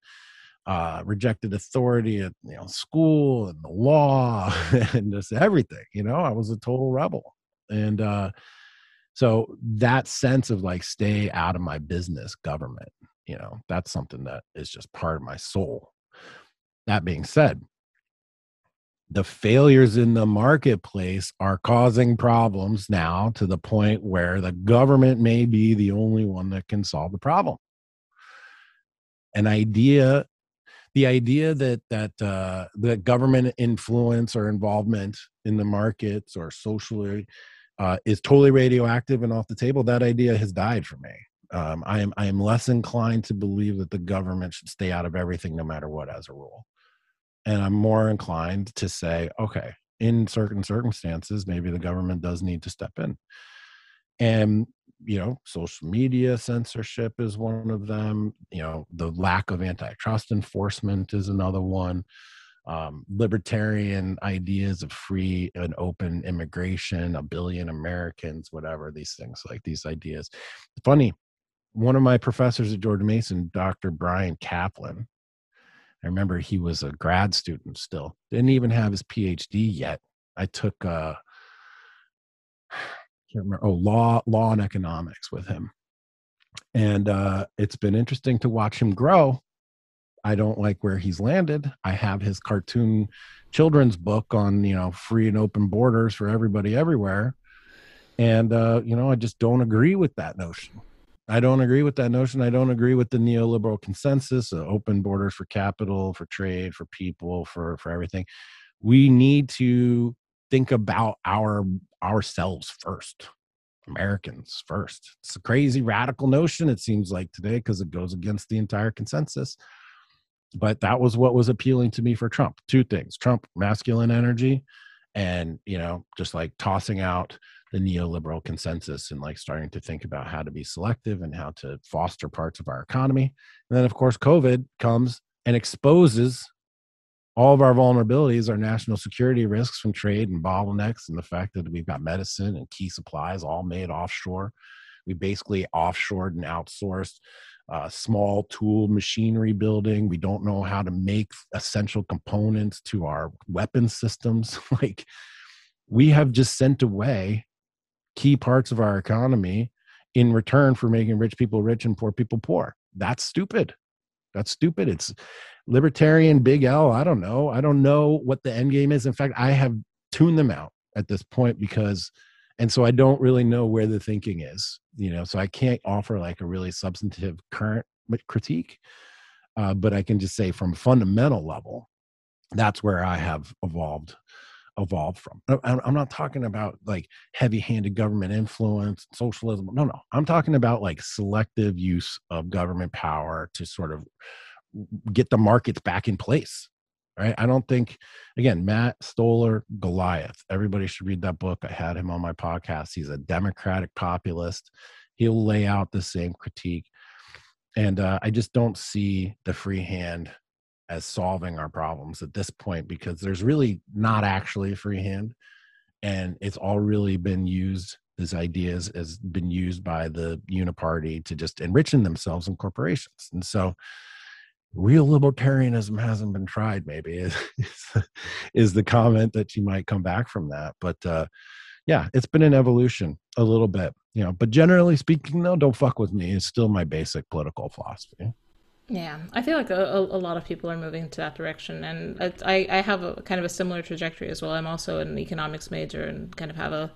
Uh, rejected authority at you know school and the law (laughs) and just everything. You know, I was a total rebel, and uh, so that sense of like stay out of my business, government. You know, that's something that is just part of my soul. That being said, the failures in the marketplace are causing problems now to the point where the government may be the only one that can solve the problem. An idea the idea that that uh, that government influence or involvement in the markets or socially uh, is totally radioactive and off the table that idea has died for me. Um, i am i am less inclined to believe that the government should stay out of everything no matter what as a rule and i'm more inclined to say okay in certain circumstances maybe the government does need to step in. And you know social media censorship is one of them you know the lack of antitrust enforcement is another one um, libertarian ideas of free and open immigration a billion americans whatever these things like these ideas. Funny one of my professors at george mason dr Bryan Caplan I remember he was a grad student still. Didn't even have his PhD yet. I took uh (sighs) can't remember oh law law and economics with him. And uh it's been interesting to watch him grow. I don't like where he's landed. I have his cartoon children's book on, you know, free and open borders for everybody everywhere. And uh, you know, I just don't agree with that notion. I don't agree with that notion. I don't agree with the neoliberal consensus, uh, open borders for capital, for trade, for people, for for everything. We need to think about our ourselves first. Americans first. It's a crazy radical notion it seems like today because it goes against the entire consensus. But that was what was appealing to me for Trump. Two things. Trump masculine energy and, you know, just like tossing out the neoliberal consensus and like starting to think about how to be selective and how to foster parts of our economy. And then, of course, COVID comes and exposes all of our vulnerabilities, our national security risks from trade and bottlenecks, and the fact that we've got medicine and key supplies all made offshore. We basically offshored and outsourced uh, small tool machinery building. We don't know how to make essential components to our weapon systems. (laughs) like, we have just sent away key parts of our economy in return for making rich people rich and poor people poor. That's stupid. That's stupid. It's libertarian big L. I don't know. I don't know what the end game is. In fact, I have tuned them out at this point because and so I don't really know where the thinking is, you know. So I can't offer like a really substantive current critique, uh, but I can just say from a fundamental level, that's where I have evolved evolved from. I'm not talking about like heavy-handed government influence, socialism. No, no. I'm talking about like selective use of government power to sort of get the markets back in place. Right? I don't think again, Matt Stoller, Goliath. Everybody should read that book. I had him on my podcast. He's a democratic populist. He'll lay out the same critique. And uh, I just don't see the free hand as solving our problems at this point because there's really not actually a free hand and it's all really been used these ideas has been used by the uniparty to just enriching themselves and corporations and so real libertarianism hasn't been tried maybe (laughs) is, is the comment that you might come back from that but uh yeah it's been an evolution a little bit you know but generally speaking no don't fuck with me it's still my basic political philosophy yeah, I feel like a, a, lot of people are moving to that direction, and I, I have a kind of a similar trajectory as well. I'm also an economics major and kind of have a,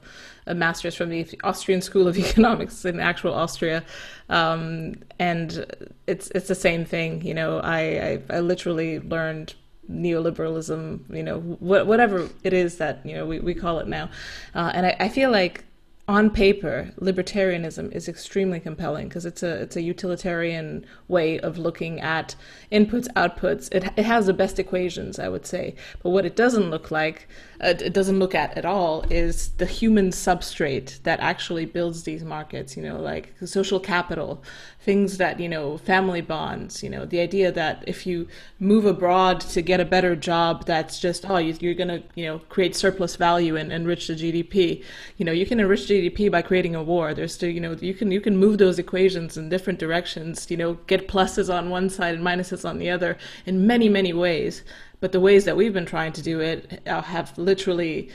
a master's from the Austrian School of (laughs) Economics in actual Austria, um, and it's it's the same thing. You know, I, I, I literally learned neoliberalism, you know, wh- whatever it is that, you know, we, we call it now. Uh, and I, I feel like on paper, libertarianism is extremely compelling because it's a it's a utilitarian way of looking at inputs, outputs. It it has the best equations, I would say. But what it doesn't look like, uh, it doesn't look at at all, is the human substrate that actually builds these markets. You know, like social capital, things that you know family bonds you know the idea that if you move abroad to get a better job that's just oh you, are going to you know create surplus value and enrich the gdp you know you can enrich gdp by creating a war. There's still you know you can you can move those equations in different directions you know get pluses on one side and minuses on the other in many many ways. But the ways that we've been trying to do it uh, have literally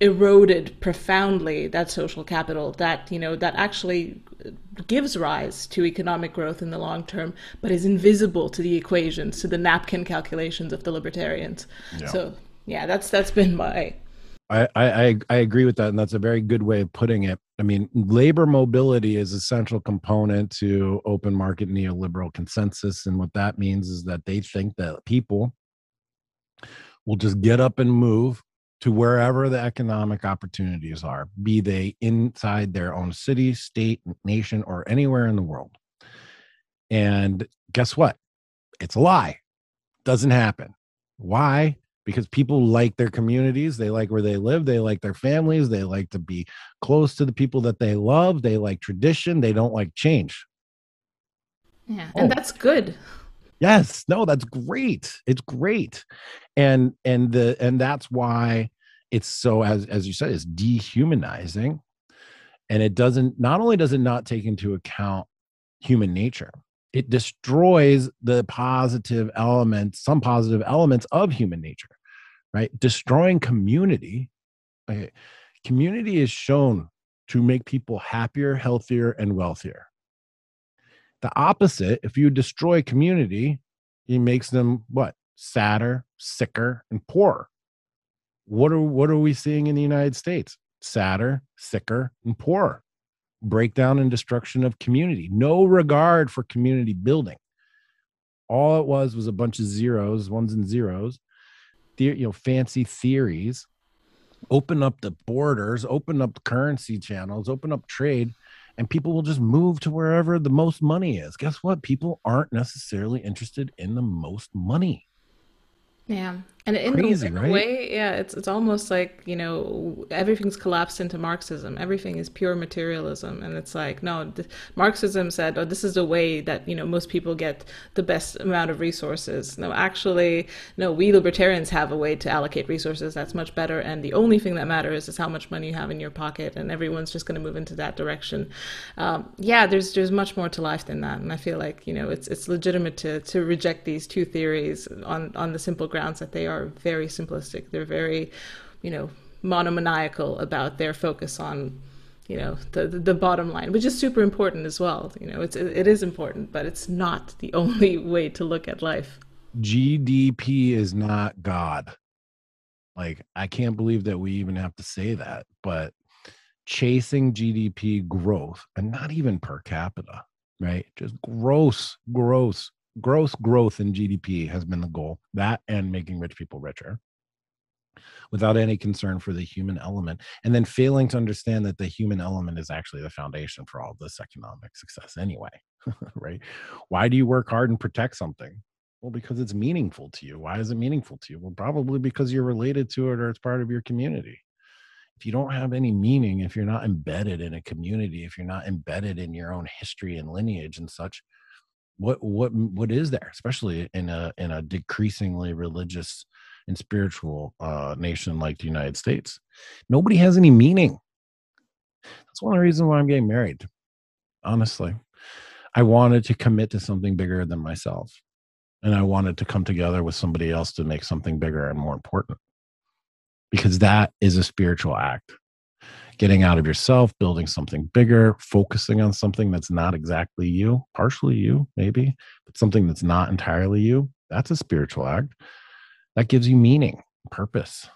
eroded profoundly that social capital that you know that actually gives rise to economic growth in the long term but is invisible to the equations to the napkin calculations of the libertarians yeah. so yeah that's that's been my I, I I agree with that, and that's a very good way of putting it. I mean, labor mobility is a central component to open market neoliberal consensus, and what that means is that they think that people will just get up and move to wherever the economic opportunities are, be they inside their own city, state, nation, or anywhere in the world. And guess what? It's a lie. Doesn't happen. Why? Because people like their communities, they like where they live, they like their families, they like to be close to the people that they love, they like tradition, they don't like change. Yeah, and oh. that's good yes no that's great it's great and and the and that's why it's so as as you said it's dehumanizing and it doesn't not only does it not take into account human nature it destroys the positive elements some positive elements of human nature right destroying community okay, community is shown to make people happier healthier and wealthier the opposite, if you destroy community, it makes them what? Sadder, sicker, and poorer. What are what are we seeing in the United States? Sadder, sicker, and poorer. Breakdown and destruction of community. No regard for community building. All it was was a bunch of zeros, ones and zeros. The, you know, fancy theories. Open up the borders, open up currency channels, open up trade and people will just move to wherever the most money is. Guess what? People aren't necessarily interested in the most money. Yeah. And in, Crazy, in right? a way, yeah, it's it's almost like you know everything's collapsed into Marxism. Everything is pure materialism, and it's like no, th- Marxism said, oh, this is the way that you know most people get the best amount of resources. No, actually, no, we libertarians have a way to allocate resources that's much better, and the only thing that matters is how much money you have in your pocket, and everyone's just going to move into that direction. Um, yeah, there's there's much more to life than that, and I feel like you know it's it's legitimate to to reject these two theories on on the simple grounds that they are are very simplistic. They're very, you know, monomaniacal about their focus on, you know, the the bottom line, which is super important as well. You know, it's it is important, but it's not the (laughs) only way to look at life. GDP is not God. Like I can't believe that we even have to say that, but chasing GDP growth and not even per capita, right? Just gross, gross gross growth in GDP has been the goal. That and making rich people richer without any concern for the human element. And then failing to understand that the human element is actually the foundation for all this economic success anyway. (laughs) right? Why do you work hard and protect something? Well, because it's meaningful to you. Why is it meaningful to you? Well, probably because you're related to it or it's part of your community. If you don't have any meaning, if you're not embedded in a community, if you're not embedded in your own history and lineage and such, what what what is there especially in a in a decreasingly religious and spiritual uh nation like the united states. Nobody has any meaning. That's one of the reasons why i'm getting married honestly. I wanted to commit to something bigger than myself and i wanted to come together with somebody else to make something bigger and more important because that is a spiritual act getting out of yourself, building something bigger, focusing on something that's not exactly you, partially you, maybe, but something that's not entirely you. That's a spiritual act. That gives you meaning, purpose.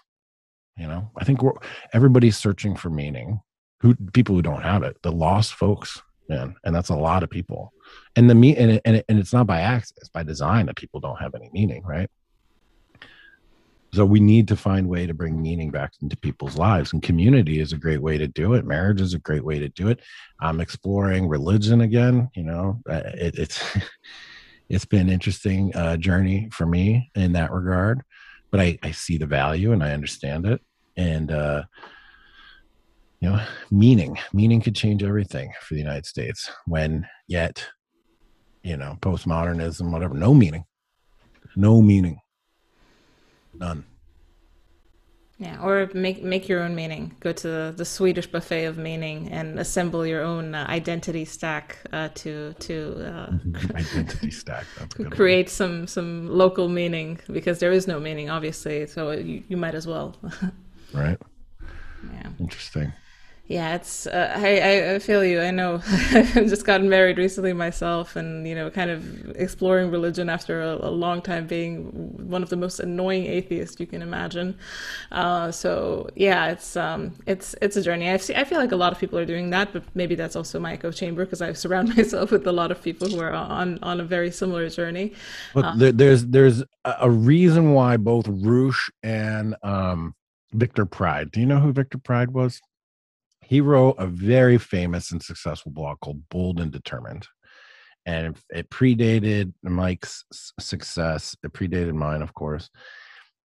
You know, I think we're everybody's searching for meaning. Who people who don't have it, the lost folks, man, and that's a lot of people. And the me and it, and, it, and it's not by accident; it's by design that people don't have any meaning, right? So we need to find way to bring meaning back into people's lives, and community is a great way to do it. Marriage is a great way to do it. I'm exploring religion again. You know, uh, it, it's (laughs) it's been an interesting uh, journey for me in that regard, but I, I see the value and I understand it, and uh, you know, meaning meaning could change everything for the United States. When yet, you know, postmodernism, whatever, no meaning, no meaning None. Yeah, or make make your own meaning. Go to the, the Swedish buffet of meaning and assemble your own uh, identity stack uh, to to uh, (laughs) identity stack. create one. some some local meaning because there is no meaning, obviously. So you, you might as well. (laughs) right. Yeah. Interesting. Yeah, it's. Uh, I I feel you. I know. (laughs) I've just gotten married recently myself, and you know, kind of exploring religion after a, a long time being one of the most annoying atheists you can imagine. Uh, so yeah, it's um, it's it's a journey. I see. I feel like a lot of people are doing that, but maybe that's also my echo chamber because I surround (laughs) myself with a lot of people who are on on a very similar journey. But uh, there, there's there's a reason why both Roosh and um, Victor Pride. Do you know who Victor Pride was? He wrote a very famous and successful blog called Bold and Determined. And it predated Mike's success. It predated mine, of course.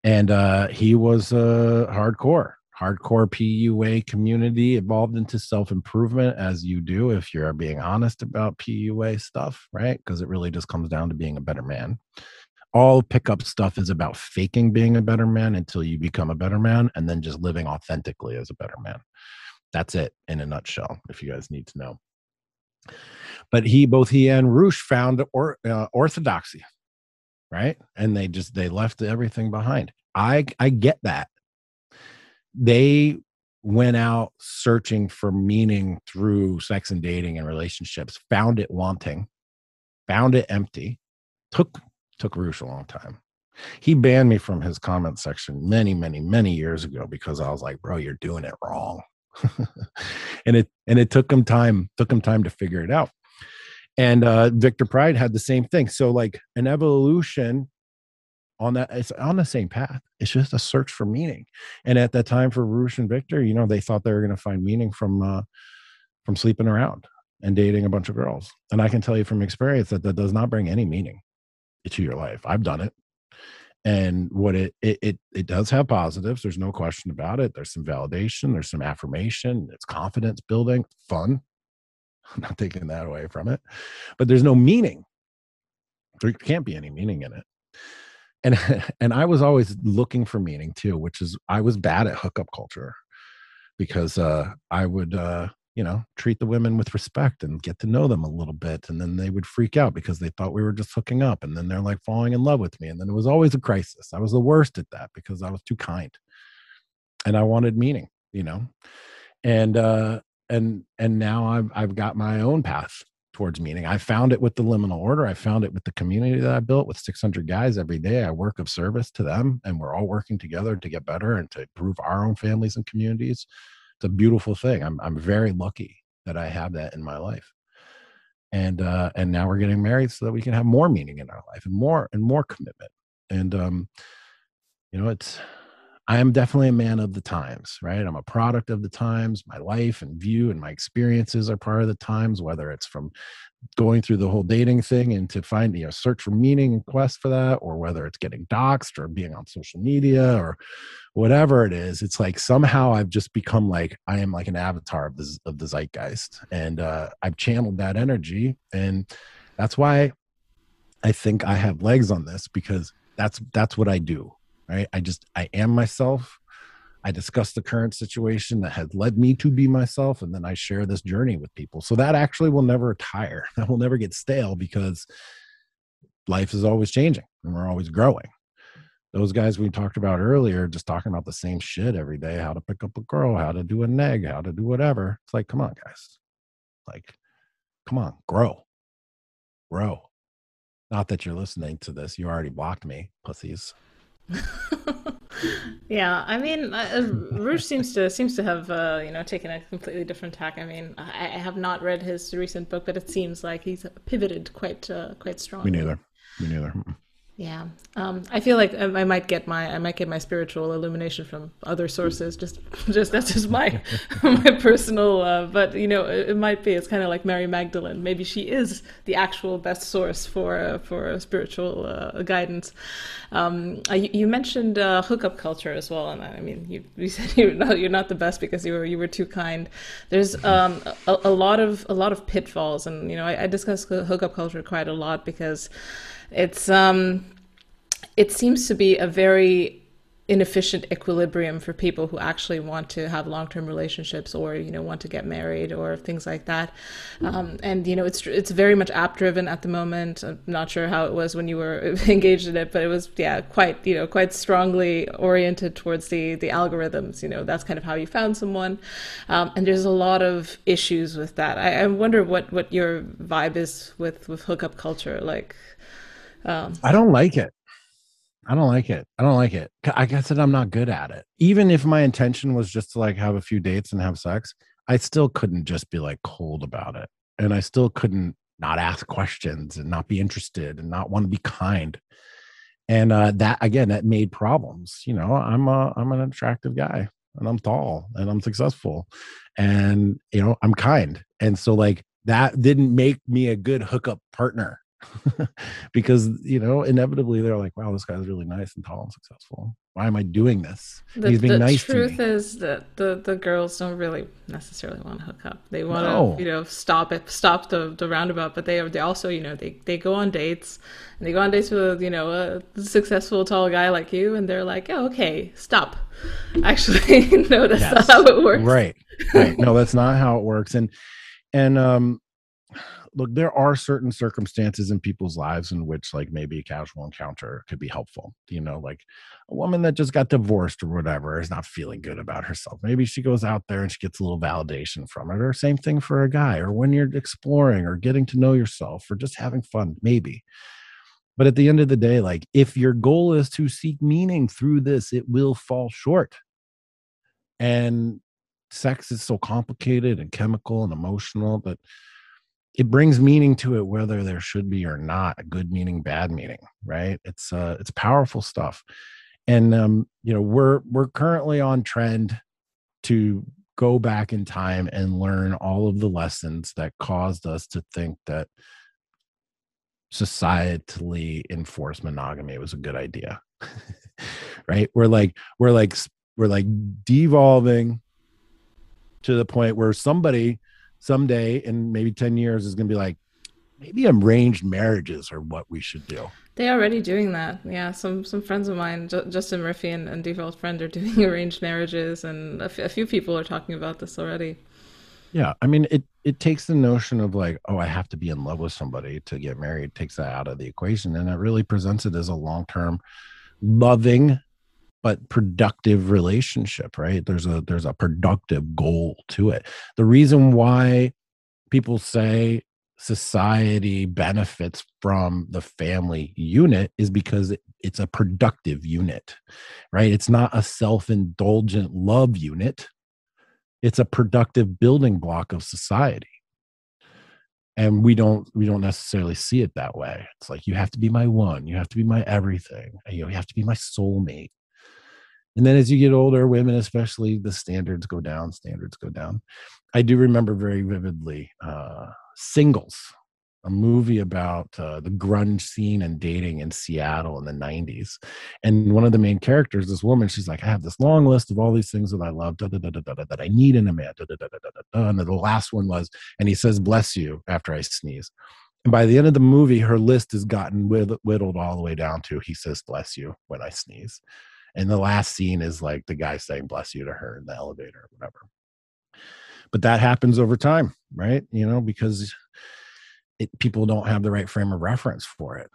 And uh, he was a uh, hardcore, hardcore PUA community evolved into self improvement, as you do if you're being honest about PUA stuff, right? Because it really just comes down to being a better man all pickup stuff is about faking being a better man until you become a better man and then just living authentically as a better man. That's it in a nutshell, if you guys need to know. But he, both he and Roosh found or, uh, orthodoxy, right? And they just they left everything behind. I I get that. They went out searching for meaning through sex and dating and relationships, found it wanting, found it empty. Took took Roosh a long time. He banned me from his comment section many, many, many years ago because I was like, bro, you're doing it wrong. (laughs) and it and it took him time took him time to figure it out. And uh victor pride had the same thing. So like an evolution on that it's on the same path. It's just a search for meaning. And at that time for Roosh and victor you know they thought they were going to find meaning from uh from sleeping around and dating a bunch of girls. And i can tell you from experience that that does not bring any meaning to your life. I've done it and what it, it it it does have positives there's no question about it there's some validation there's some affirmation it's confidence building fun. (laughs) I'm not taking that away from it but there's no meaning. There can't be any meaning in it. And (laughs) and i was always looking for meaning too which is i was bad at hookup culture because uh i would uh you know, treat the women with respect and get to know them a little bit. And then they would freak out because they thought we were just hooking up. And then they're like falling in love with me. And then it was always a crisis. I was the worst at that because I was too kind. And I wanted meaning, you know. And uh and and now I've I've got my own path towards meaning. I found it with the liminal order. I found it with the community that I built with 600 guys every day. I work of service to them and we're all working together to get better and to improve our own families and communities a beautiful thing. I'm I'm very lucky that I have that in my life. And uh and now we're getting married so that we can have more meaning in our life and more and more commitment. And um you know, it's I am definitely a man of the times, right? I'm a product of the times. My life and view and my experiences are part of the times, whether it's from going through the whole dating thing and to find, you know, search for meaning and quest for that, or whether it's getting doxxed or being on social media or whatever it is. It's like somehow I've just become like I am like an avatar of the of the zeitgeist, and uh, I've channeled that energy, and that's why I think I have legs on this because that's that's what I do, right? I just I am myself I discuss the current situation that has led me to be myself, and then I share this journey with people. So that actually will never tire. (laughs) That will never get stale because life is always changing and we're always growing. Those guys we talked about earlier, just talking about the same shit every day how to pick up a girl, how to do a neg, how to do whatever. It's like, come on, guys. Like, come on, grow. Grow. Not that you're listening to this. You already blocked me, pussies. (laughs) yeah, I mean, uh, Roosh seems to seems to have uh, you know taken a completely different tack. I mean, I, I, have not read his recent book, but it seems like he's pivoted quite uh, quite strongly. Me neither. Me neither. Yeah, um, I feel like I might get my I might get my spiritual illumination from other sources. Just, (laughs) just that's just my (laughs) my personal. Uh, but you know, it, it might be. It's kind of like Mary Magdalene. Maybe she is the actual best source for uh, for spiritual uh, guidance. Um, you, you, mentioned uh, hookup culture as well, and I mean, you, you (laughs) said you're not you're not the best because you were you were too kind. There's um, a, a, lot of a lot of pitfalls, and you know, I, I discuss hookup culture quite a lot because it's um, it seems to be a very inefficient equilibrium for people who actually want to have long-term relationships or you know want to get married or things like that. Um, and you know it's it's very much app driven at the moment. I'm not sure how it was when you were (laughs) engaged in it but it was yeah quite you know quite strongly oriented towards the the algorithms. You know that's kind of how you found someone. Um, and there's a lot of issues with that. I, I wonder what what your vibe is with with hookup culture. Like um, I don't like it. I don't like it. I don't like it. I guess that I'm not good at it. Even if my intention was just to like have a few dates and have sex, I still couldn't just be like cold about it. And I still couldn't not ask questions and not be interested and not want to be kind. And uh, that again, that made problems. You know, I'm a I'm an attractive guy and I'm tall and I'm successful and you know I'm kind. And so like that didn't make me a good hookup partner (laughs) because you know inevitably they're like wow this guy's really nice and tall and successful. Why am i doing this? The, he's being nice. the nice truth is that the the girls don't really necessarily want to hook up. They want to no. you know stop it stop the the roundabout but they they also you know they they go on dates and they go on dates with you know a successful tall guy like you and they're like oh, okay stop. (laughs) Actually (laughs) no that's yes. not how it works. Right right. No that's not how it works. And and um look, there are certain circumstances in people's lives in which, like, maybe a casual encounter could be helpful. You know, like a woman that just got divorced or whatever is not feeling good about herself. Maybe she goes out there and she gets a little validation from it, or same thing for a guy, or when you're exploring or getting to know yourself or just having fun, maybe. But at the end of the day, like, if your goal is to seek meaning through this, it will fall short. And sex is so complicated and chemical and emotional that it brings meaning to it whether there should be or not a good meaning bad meaning right? It's uh it's powerful stuff. And um you know we're we're currently on trend to go back in time and learn all of the lessons that caused us to think that societally enforced monogamy was a good idea (laughs) right? We're like we're like we're like devolving to the point where somebody someday in maybe 10 years is going to be like maybe arranged marriages are what we should do. They're already doing that. Yeah some some friends of mine J- justin murphy and, and default friend are (laughs) doing arranged marriages and a, f- a few people are talking about this already. Yeah i mean it it takes the notion of like oh i have to be in love with somebody to get married takes that out of the equation and it really presents it as a long-term loving but productive relationship right? There's a there's a productive goal to it. The reason why people say society benefits from the family unit is because it's a productive unit right? It's not a self-indulgent love unit. It's a productive building block of society. And we don't we don't necessarily see it that way. It's like you have to be my one. You have to be my everything. You have to be my soulmate and then as you get older, women especially, the standards go down, standards go down. I do remember very vividly uh, Singles, a movie about uh, the grunge scene and dating in Seattle in the 90s. And one of the main characters, this woman, she's like, I have this long list of all these things that I love, da, da, da, da, da, that I need in a man. Da, da, da, da, da, da. And the last one was, and he says, bless you after I sneeze. And by the end of the movie, her list has gotten whittled all the way down to, he says, bless you when I sneeze. And the last scene is like the guy saying bless you to her in the elevator or whatever. But that happens over time, right? You know, because it, people don't have the right frame of reference for it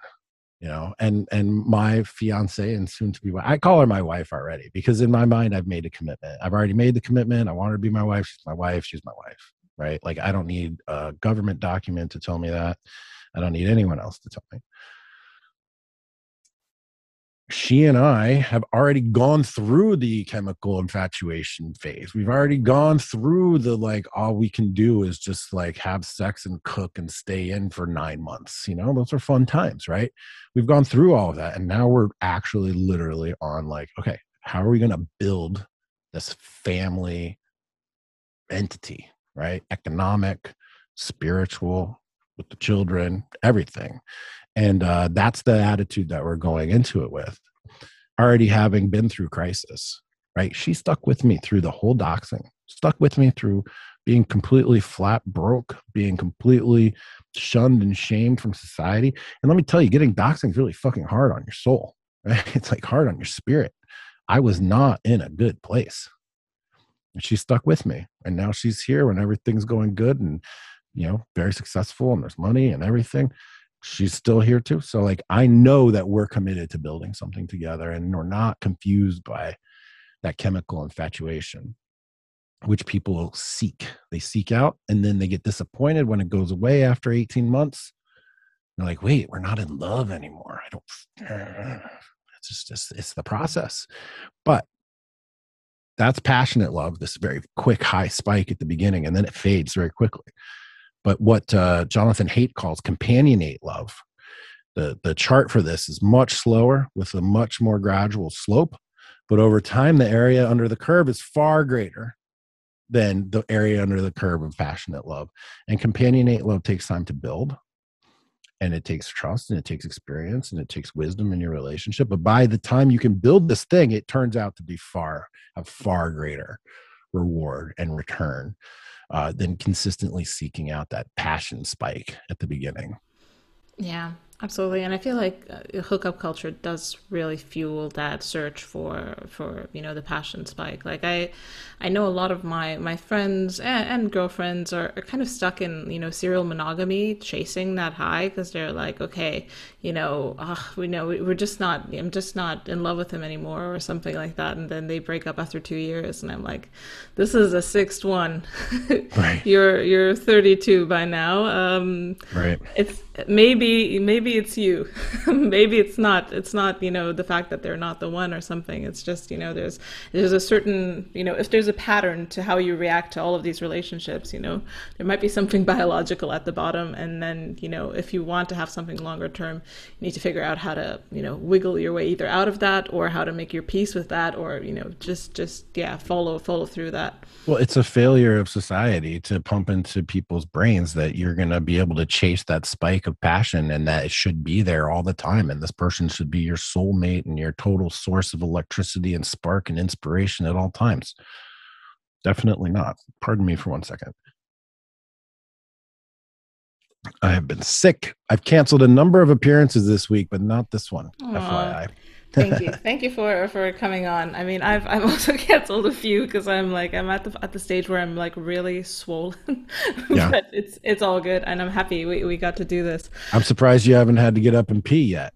you know? And and my fiance and soon to be i call her my wife already because in my mind i've made a commitment. I've already made the commitment. I want her to be my wife. She's my wife. She's my wife right? Like i don't need a government document to tell me that. I don't need anyone else to tell me she and I have already gone through the chemical infatuation phase. We've already gone through the like, all we can do is just like have sex and cook and stay in for nine months. You know, those are fun times, right? We've gone through all of that. And now we're actually literally on like, okay, how are we going to build this family entity, right? Economic, spiritual, with the children, everything. And uh, that's the attitude that we're going into it with. Already having been through crisis, right? She stuck with me through the whole doxing, stuck with me through being completely flat broke, being completely shunned and shamed from society. And let me tell you, getting doxing is really fucking hard on your soul, (laughs) right? It's like hard on your spirit. I was not in a good place. And she stuck with me. And now she's here when everything's going good and, you know, very successful and there's money and everything. She's still here too. So, like, I know that we're committed to building something together and we're not confused by that chemical infatuation, which people seek. They seek out and then they get disappointed when it goes away after 18 months. They're like, wait, we're not in love anymore. I don't, (sighs) it's just, it's, it's the process. But that's passionate love, this very quick high spike at the beginning, and then it fades very quickly. But what uh, Jonathan Haidt calls companionate love, the, the chart for this is much slower with a much more gradual slope. But over time, the area under the curve is far greater than the area under the curve of passionate love. And companionate love takes time to build and it takes trust and it takes experience and it takes wisdom in your relationship but by the time you can build this thing it turns out to be far a far greater reward and return uh, than consistently seeking out that passion spike at the beginning. Yeah Absolutely, and I feel like uh, hookup culture does really fuel that search for for you know the passion spike. Like I, I know a lot of my my friends and, and girlfriends are, are, kind of stuck in you know serial monogamy, chasing that high because they're like, okay, you know, we know we, we're just not, I'm just not in love with him anymore or something like that, and then they break up after two years, and I'm like, this is a sixth one. (laughs) right. You're you're 32 by now. Um, right. It's maybe maybe it's you. (laughs) Maybe it's not. It's not you know the fact that they're not the one or something. It's just you know there's there's a certain you know if there's a pattern to how you react to all of these relationships you know there might be something (laughs) biological at the bottom. And then you know if you want to have something longer term you need to figure out how to you know wiggle your way either out of that or how to make your peace with that or you know just just yeah follow follow through that. Well it's a failure of society to pump into people's brains that you're going to be able to chase that spike of passion and that it should be there all the time and this person should be your soulmate and your total source of electricity and spark and inspiration at all times. Definitely not. Pardon me for one second. I have been sick. I've canceled a number of appearances this week but not this one Aww. fyi Thank you. Thank you for for coming on. I mean, I've I've also (laughs) canceled a few because I'm like I'm at the at the stage where I'm like really swollen. (laughs) Yeah. but it's it's all good, and I'm happy we we got to do this. I'm surprised you haven't had to get up and pee yet.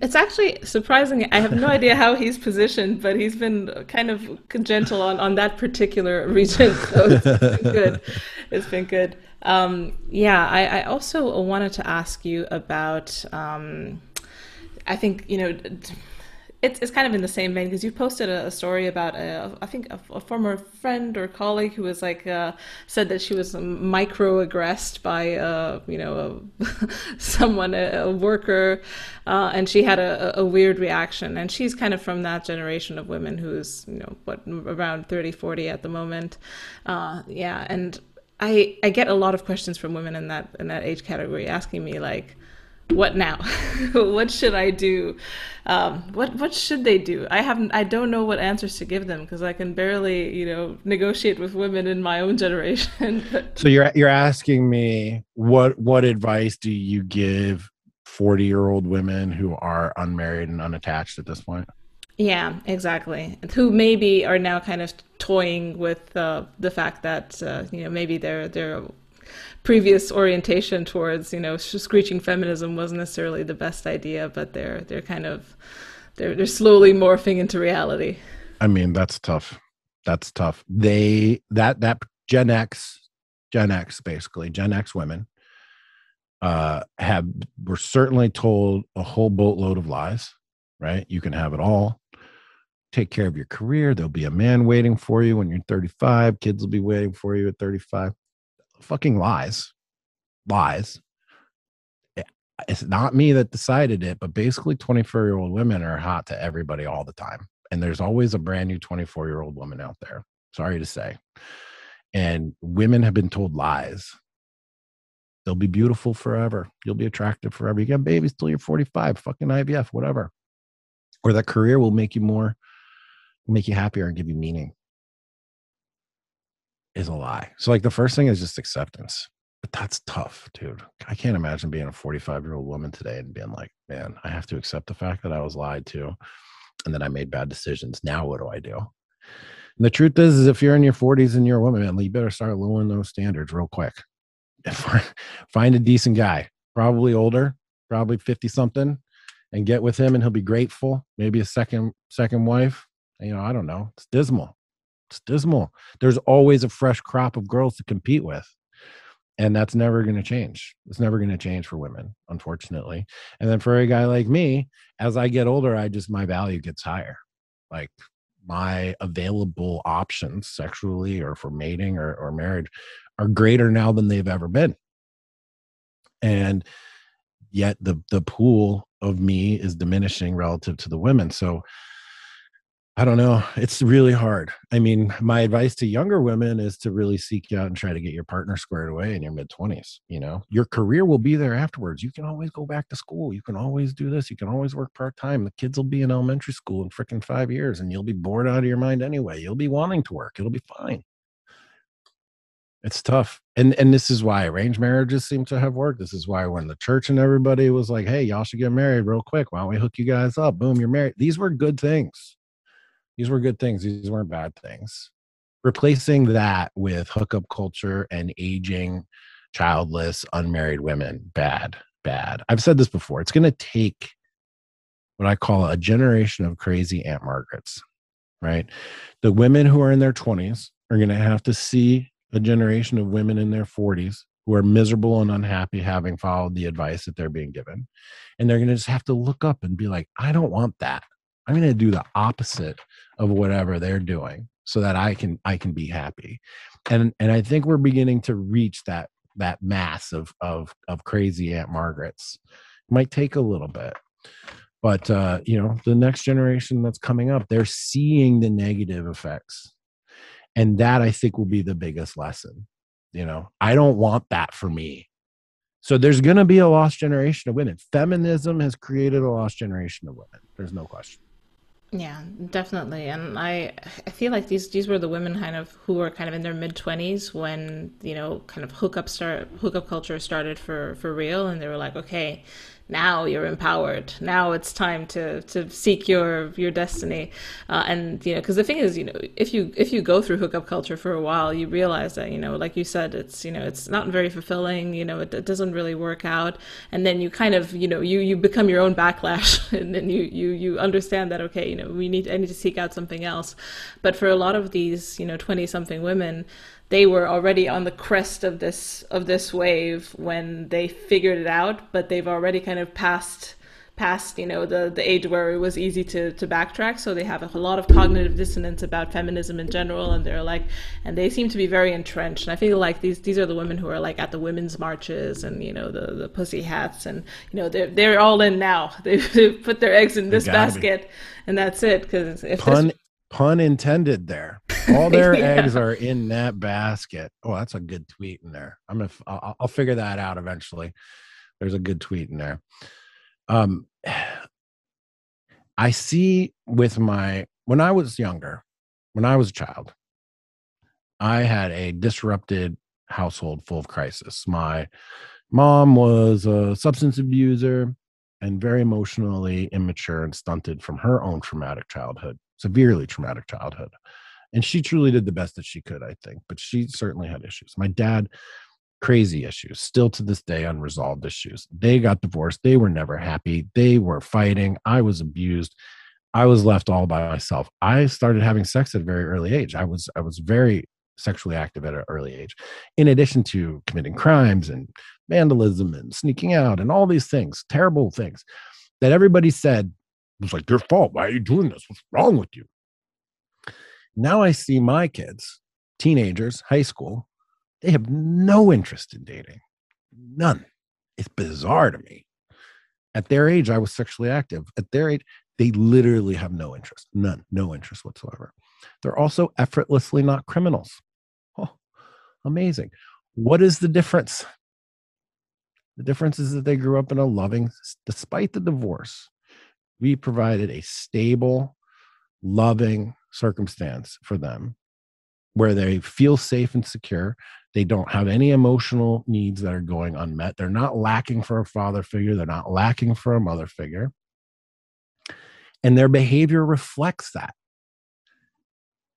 It's actually surprising. I have no idea how he's positioned, but he's been kind of gentle on, on that particular (laughs) region. So it's been good. It's been good. Um, yeah, I, I also wanted to ask you about. Um, I think you know it's, it's kind of in the same vein because you posted a, a, story about a, I think a, a, former friend or colleague who was like uh, said that she was microaggressed by uh, you know (laughs) someone a, worker uh, and she had a, weird reaction. And she's kind of from that generation of women who's you know what around 30 40 at the moment. Uh, yeah and I I get a lot of questions from women in that in that age category asking me like what now? (laughs) what should I do? Um, what what should they do? I haven't. I don't know what answers to give them because I can barely, you know, negotiate with women in my own (laughs) generation. so you're you're asking me what what advice do you give forty year old women who are unmarried and unattached at this point? Yeah, exactly. Who maybe are now kind of toying with uh, the fact that uh, you know maybe they're they're previous orientation towards you know screeching feminism wasn't necessarily the best idea, but they're they're kind of they're they're slowly morphing into reality. I mean, that's tough. That's tough. They that that Gen X, Gen X basically, Gen X women uh have were certainly told a whole boatload of lies right? You can have it all. Take care of your career. There'll be a man waiting for you when you're 35. Kids will be waiting for you at 35. Fucking lies. Lies. It's not me that decided it, but basically 24 year old women are hot to everybody all the time. And there's always a brand new 24 year old woman out there. Sorry to say. And women have been told lies They'll be beautiful forever. You'll be attractive forever. You get babies till you're 45, fucking IVF, whatever. Or that career will make you more, make you happier and give you meaning is a lie. So, like, the first thing is just acceptance. But that's tough, dude. I can't imagine being a 45 year old woman today and being like, man, I have to accept the fact that I was lied to and that I made bad decisions. Now, what do I do? And the truth is, is if you're in your 40s and you're a woman, man, you better start lowering those standards real quick. (laughs) find a decent guy, probably older, probably 50 something, and get with him and he'll be grateful. Maybe a second second wife. You know, I don't know. It's dismal. It's dismal. There's always a fresh crop of girls to compete with. And that's never going to change. It's never going to change for women, unfortunately. And then for a guy like me, as I get older, I just my value gets higher. Like my available options sexually or for mating or, or marriage are greater now than they've ever been and yet the the pool of me is diminishing relative to the women so i don't know it's really hard. I mean my advice to younger women is to really seek out and try to get your partner squared away in your mid 20s you know? Your career will be there afterwards. You can always go back to school. You can always do this. You can always work part-time. The kids will be in elementary school in freaking five years and you'll be bored out of your mind anyway. You'll be wanting to work. It'll be fine. It's tough and and this is why arranged marriages seem to have worked. This is why when the church and everybody was like hey y'all should get married real quick. Why don't we hook you guys up? Boom you're married. These were good things these were good things these weren't bad things replacing that with hookup culture and aging childless unmarried women bad bad i've said this before it's going to take what i call a generation of crazy aunt margarets right the women who are in their 20s are going to have to see a generation of women in their 40s who are miserable and unhappy having followed the advice that they're being given. And they're going to just have to look up and be like, I don't want that. I'm going to do the opposite of whatever they're doing so that I can I can be happy. And and I think we're beginning to reach that that mass of of of crazy Aunt Margarets. It might take a little bit. But uh, you know, the next generation that's coming up, they're seeing the negative effects and that i think will be the biggest lesson you know i don't want that for me so there's going to be a lost generation of women feminism has created a lost generation of women there's no question yeah, definitely. And I I feel like these these were the women kind of who were kind of in their mid 20s when, you know, kind of hookup start hookup culture started for for real and they were like, okay, now you're empowered. Now it's time to to seek your your destiny. Uh, and you know because the thing is you know if you if you go through hookup culture for a while you realize that you know like you said it's you know it's not very fulfilling you know it, it doesn't really work out. And then you kind of you know you you become your own backlash (laughs) and then you you you understand that okay you know we need i need to seek out something else. But for a lot of these you know 20 something women they were already on the crest of this of this wave when they figured it out, but they've already kind of passed past you know the the age where it was easy to to backtrack. So they have a lot of cognitive dissonance about feminism in general and they're like and they seem to be very entrenched. And i feel like these these are the women who are like at the women's marches and you know the the pussy hats and you know they're they're all in now. (laughs) They've, they've put their eggs in this basket be. and that's it because if pun pun intended there. All their (laughs) yeah. eggs are in that basket. Oh that's a good tweet in there. I'm gonna I'll, I'll figure that out eventually. There's a good tweet in there. Um (sighs) i see with my when i was younger when i was a child i had a disrupted household full of crisis. My mom was a substance abuser and very emotionally immature and stunted from her own traumatic childhood severely traumatic childhood. And she truly did the best that she could, I think, but she certainly had issues. My dad, crazy issues, still to this day, unresolved issues. They got divorced. They were never happy. They were fighting. I was abused. I was left all by myself. I started having sex at a very early age. I was I was very sexually active at an early age, in addition to committing crimes and vandalism and sneaking out and all these things, terrible things that everybody said was like their fault. Why are you doing this? What's wrong with you? Now I see my kids, teenagers, high school, they have no interest in dating. None. It's bizarre to me. At their age, I was sexually active. At their age, they literally have no interest. None. No interest whatsoever. They're also effortlessly not criminals. Oh, amazing. What is the difference? The difference is that they grew up in a loving, despite the divorce, we provided a stable, loving circumstance for them where they feel safe and secure. They don't have any emotional needs that are going unmet. They're not lacking for a father figure. They're not lacking for a mother figure. And their behavior reflects that.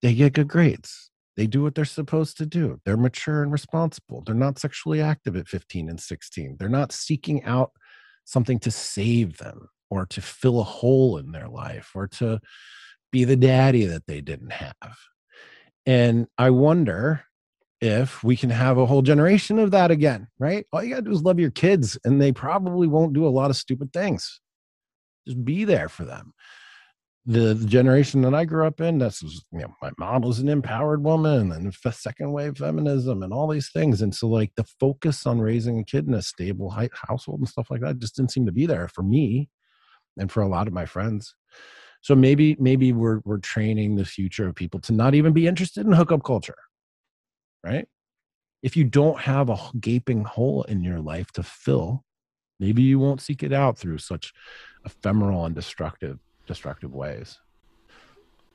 They get good grades. They do what they're supposed to do. They're mature and responsible. They're not sexually active at 15 and 16. They're not seeking out something to save them or to fill a hole in their life or to be the daddy that they didn't have. And I wonder if we can have a whole generation of that again, right? All you got to do is love your kids, and they probably won't do a lot of stupid things. Just be there for them the, the, generation that I grew up in, that's you know, my mom was an empowered woman and second wave feminism and all these things. And so like the focus on raising a kid in a stable household and stuff like that just didn't seem to be there for me and for a lot of my friends. So maybe maybe we're we're training the future of people to not even be interested in hookup culture. Right? If you don't have a gaping hole in your life to fill, maybe you won't seek it out through such ephemeral and destructive destructive ways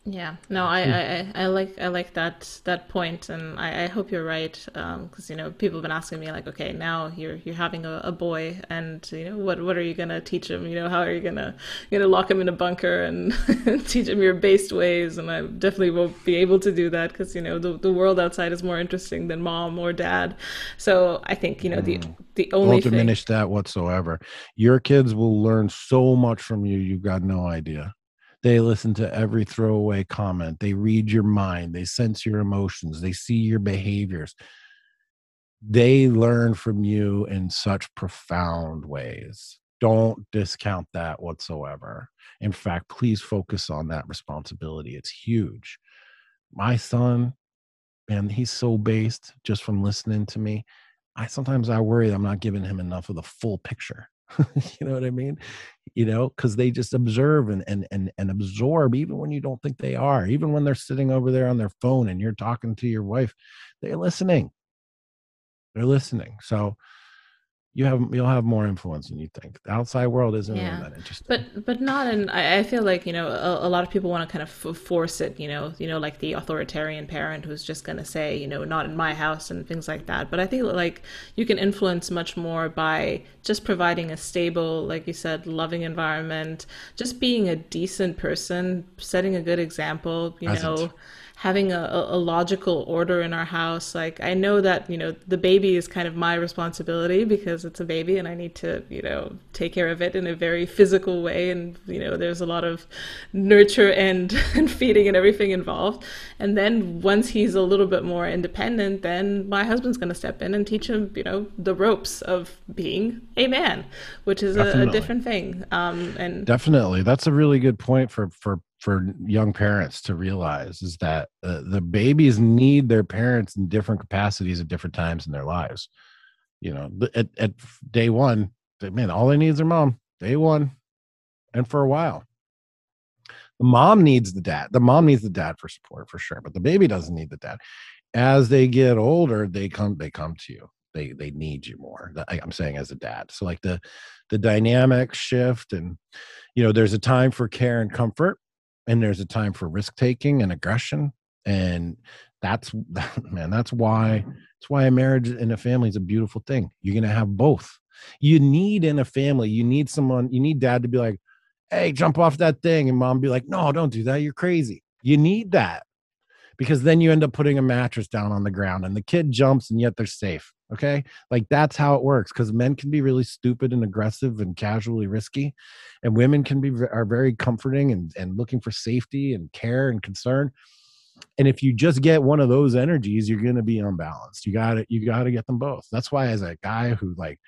yeah. No I, I i like i like that that point and i, I hope you're right because um, you know people have been asking me like okay now you're you're having a, a, boy and you know what what are you gonna teach him? You know how are you gonna you gonna lock him in a bunker and (laughs) teach him your based ways? And i definitely won't be able to do that because you know the, the world outside is more interesting than mom or dad. So i think you know the mm. the only won't diminish thing... that whatsoever. Your kids will learn so much from you you've got no idea they listen to every throwaway comment. They read your mind. They sense your emotions. They see your behaviors. They learn from you in such profound ways. Don't discount that whatsoever. In fact, please focus on that responsibility. It's huge. My son, man, he's so based just from listening to me. I sometimes I worry that I'm not giving him enough of the full picture. (laughs) you know what I mean? You know, because they just observe and, and and and absorb even when you don't think they are, even when they're sitting over there on their phone and you're talking to your wife, they're listening. They're listening. So you have you'll have more influence than you think. The outside world isn't yeah. really that interesting. But but not in. I, feel like you know a, a lot of people want to kind of f- force it. You know you know like the authoritarian parent who's just going to say you know not in my house and things like that. But I think like you can influence much more by just providing a stable, like you said, loving environment, just being a decent person, setting a good example. You Present. know having a, a, logical order in our house. Like I know that, you know, the baby is kind of my responsibility because it's a baby and I need to, you know, take care of it in a very physical way. And, you know, there's a lot of nurture and, (laughs) and feeding and everything involved. And then once he's a little bit more independent, then my husband's going to step in and teach him, you know, the ropes of being a man, which is a, a, different thing. Um, and definitely that's a really good point for, for for young parents to realize is that uh, the babies need their parents in different capacities at different times in their lives. You know, at, at day one, man, all they need is their mom. Day one, and for a while, the mom needs the dad. The mom needs the dad for support for sure, but the baby doesn't need the dad. As they get older, they come they come to you. They they need you more. I'm saying as a dad. So like the the dynamic shift and you know there's a time for care and comfort and there's a time for risk taking and aggression and that's (laughs) man that's why that's why a marriage and a family is a beautiful thing. You're gonna have both. You need in a family you need someone you need dad to be like hey jump off that thing and mom be like no don't do that you're crazy. You need that because then you end up putting a mattress down on the ground and the kid jumps and yet they're safe okay? Like that's how it works because men can be really stupid and aggressive and casually risky and women can be are very comforting and, and looking for safety and care and concern and if you just get one of those energies you're to be unbalanced. You got to you got to get them both. That's why as a guy who like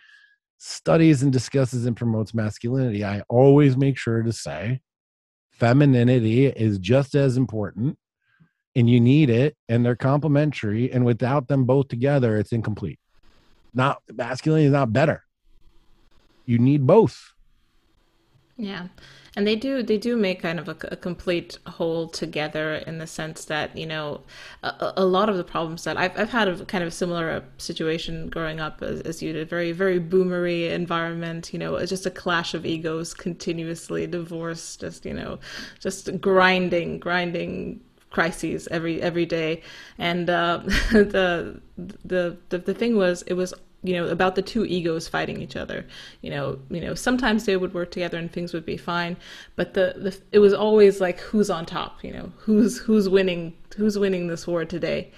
studies and discusses and promotes masculinity i always make sure to say femininity is just as important and you need it and they're complementary and without them both together it's incomplete. Not masculine is not better. You need both. Yeah. And they do they do make kind of a, a, complete whole together in the sense that you know a, a, lot of the problems that I've, I've had a kind of similar uh, situation growing up as, as you did. Very very boomery environment you know it's just a clash of egos continuously divorce just you know just grinding grinding crises every every day. And uh, (laughs) the, the the the thing was it was you know about the two egos fighting each other. You know you know sometimes they would work together and things would be fine but the, the it was always like who's on top you know? Who's who's winning who's winning this war today?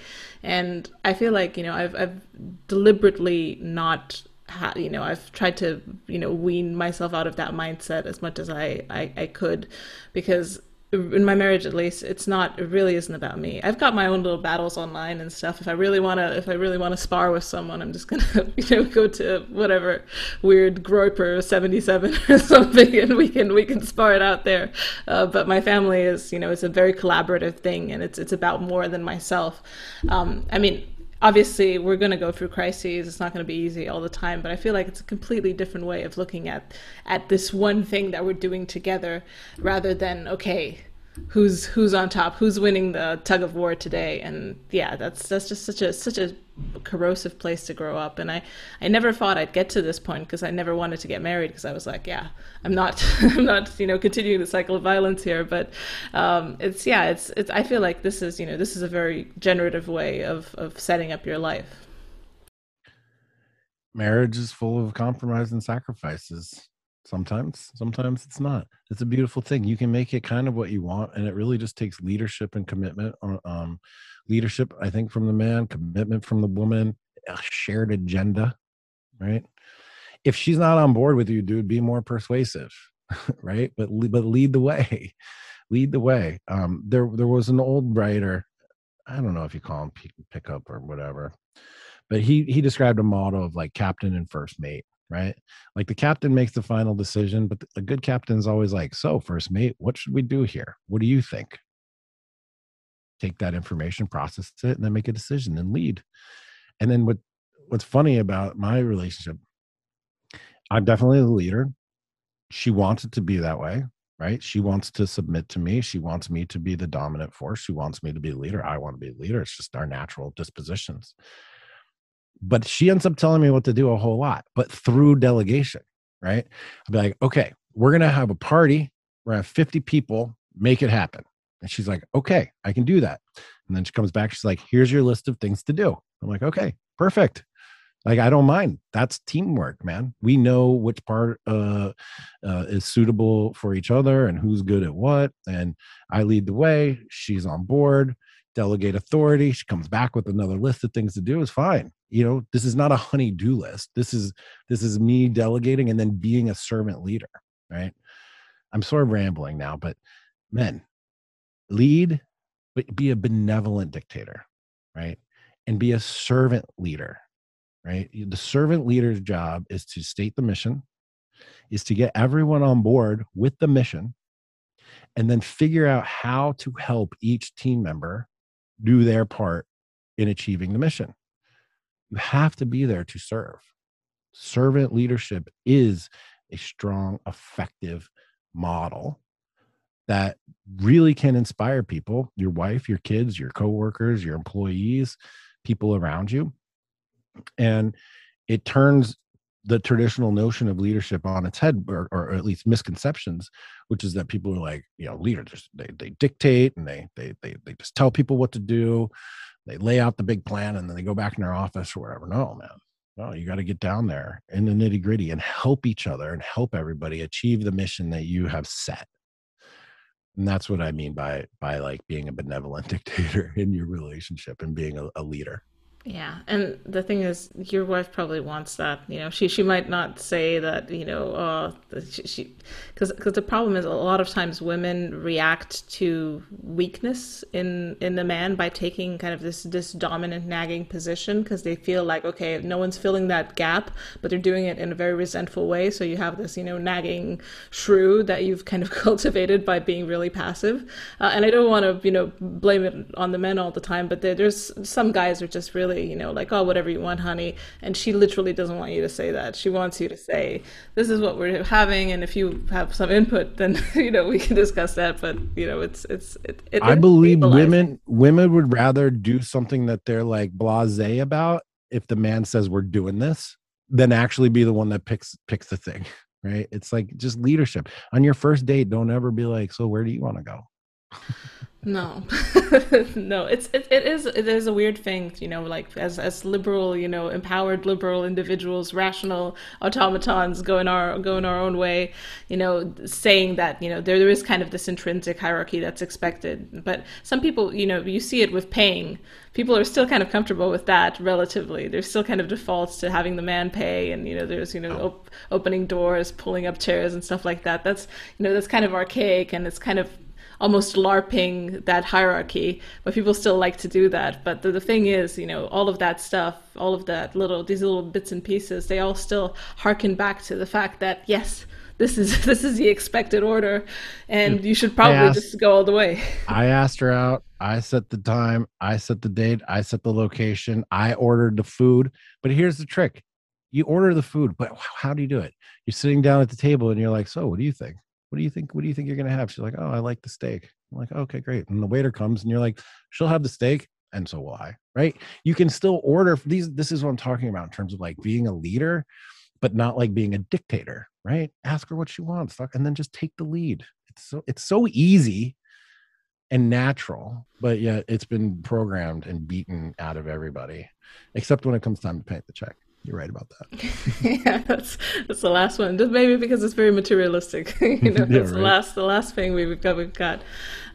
And i feel like you know i've i've deliberately not had you know i've tried to you know wean myself out of that mindset as much as i i, I could because in my marriage at least it's not it really isn't about me. I've got my own little battles online and stuff. If i really want to if i really want to spar with someone i'm just gonna (laughs) you know go to whatever weird groyper 77 (laughs) or something and we can we can spar it out there. Uh, but my family is you know it's a very collaborative thing and it's it's about more than myself. Um, i mean obviously we're going to go through crises. It's not going to be easy all the time but i feel like it's a completely different way of looking at at this one thing that we're doing together rather than okay who's who's on top who's winning the tug of war today. And yeah that's that's just such a such a corrosive place to grow up. And i i never thought i'd get to this point because i never wanted to get married because i was like yeah i'm not (laughs) i'm not you know continuing the cycle of violence here. But um, it's yeah it's it's i feel like this is you know this is a very generative way of of setting up your life. Marriage is full of compromise and sacrifices sometimes sometimes it's not. It's a beautiful thing. You can make it kind of what you want and it really just takes leadership and commitment um leadership i think from the man commitment from the woman a shared agenda right? If she's not on board with you dude be more persuasive (laughs) right? But but lead the way (laughs) lead the way. Um there there was an old writer i don't know if you call him pickup or whatever but he he described a model of like captain and first mate right? Like the captain makes the final decision, but the good captain is always like, "So, first mate, what should we do here? What do you think?" Take that information, process it, and then make a decision and lead. And then what what's funny about my relationship, I'm definitely the leader. She wants it to be that way, right? She wants to submit to me. She wants me to be the dominant force. She wants me to be the leader. I want to be the leader. It's just our natural dispositions but she ends up telling me what to do a whole lot, but through delegation, right? I'll be like, okay, we're going to have a party. We're going to have 50 people, make it happen. And she's like, okay, I can do that. And then she comes back. She's like, here's your list of things to do. I'm like, okay, perfect. Like, I don't mind. That's teamwork, man. We know which part uh, uh, is suitable for each other and who's good at what. And I lead the way. She's on board delegate authority. She comes back with another list of things to do is fine. You know, this is not a honey-do list. This is this is me delegating and then being a servant leader, right? I'm sort of rambling now, but men, lead, but be a benevolent dictator, right? And be a servant leader, right? The servant leader's job is to state the mission, is to get everyone on board with the mission, and then figure out how to help each team member do their part in achieving the mission. You have to be there to serve. Servant leadership is a strong, effective model that really can inspire people your wife, your kids, your coworkers, your employees, people around you. And it turns the traditional notion of leadership on its head or, or at least misconceptions which is that people are like you know leaders they, they dictate and they, they they they just tell people what to do. They lay out the big plan and then they go back in their office or whatever. No man. No you got to get down there in the nitty gritty and help each other and help everybody achieve the mission that you have set. And that's what i mean by by like being a benevolent (laughs) dictator in your relationship and being a, a leader Yeah, and the thing is, your wife probably wants that. You know, she she might not say that. You know, uh, she because because the problem is a lot of times women react to weakness in in the man by taking kind of this this dominant nagging position because they feel like okay, no one's filling that gap, but they're doing it in a very resentful way. So you have this you know nagging shrew that you've kind of (laughs) cultivated by being really passive. Uh, and I don't want to you know blame it on the men all the time, but there, there's some guys are just really you know, like, oh, whatever you want, honey. And she literally doesn't want you to say that. She wants you to say, this is what we're having. And if you have some input, then, (laughs) you know, we can discuss that. But, you know, it's, it's, it, it I believe women, women would rather do something that they're like blase about if the man says we're doing this than actually be the one that picks, picks the thing. (laughs) Right. It's like just leadership on your first date. Don't ever be like, so where do you want to go? No, (laughs) no, it's it, it is it is a weird thing, you know, like as as liberal, you know, empowered liberal individuals, rational automatons going our going our own way, you know, saying that you know there there is kind of this intrinsic hierarchy that's expected, but some people, you know, you see it with paying. People are still kind of comfortable with that relatively. There's still kind of defaults to having the man pay, and you know, there's you know op- opening doors, pulling up chairs, and stuff like that. That's you know that's kind of archaic, and it's kind of almost larping that hierarchy but people still like to do that. But the, the thing is you know all of that stuff all of that little these little bits and pieces they all still harken back to the fact that yes this is (laughs) this is the expected order and mm. you should probably asked, just go all the way. I asked her out. I set the time. I set the date. I set the location. I ordered the food. But here's the trick. You order the food but how do you do it? You're sitting down at the table and you're like so what do you think what do you think? What do you think you're gonna have? She's like, oh, I like the steak. I'm like, okay, great. And the waiter comes and you're like, she'll have the steak, and so will I. Right? You can still order these. This is what I'm talking about in terms of like being a leader, but not like being a dictator. Right? Ask her what she wants, and then just take the lead. It's so it's so easy and natural, but yet it's been programmed and beaten out of everybody, except when it comes time to pay the check. You're right about that. (laughs) yeah, that's that's the last one. Just maybe because it's very materialistic. (laughs) you know, (laughs) that's yeah, the last the last thing we've got. We've got.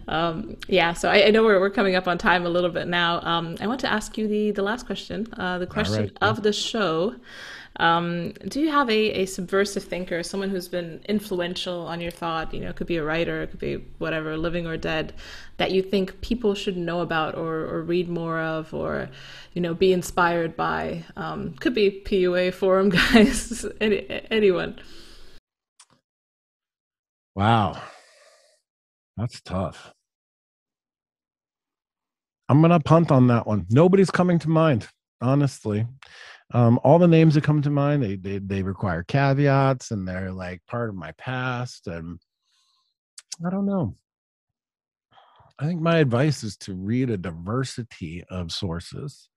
Um, yeah, so I, I, know we're, we're coming up on time a little bit now. Um, I want to ask you the the last question. Uh, the question right, of the show. Um, do you have a, a subversive thinker, someone who's been influential on your thought? You know, it could be a writer, it could be whatever, living or dead, that you think people should know about or, or read more of or, you know, be inspired by? Um, could be PUA forum (laughs) guys, any, anyone. Wow. That's tough. I'm going to punt on that one. Nobody's coming to mind, honestly um, all the names that come to mind they, they they require caveats and they're like part of my past and i don't know. I think my advice is to read a diversity of sources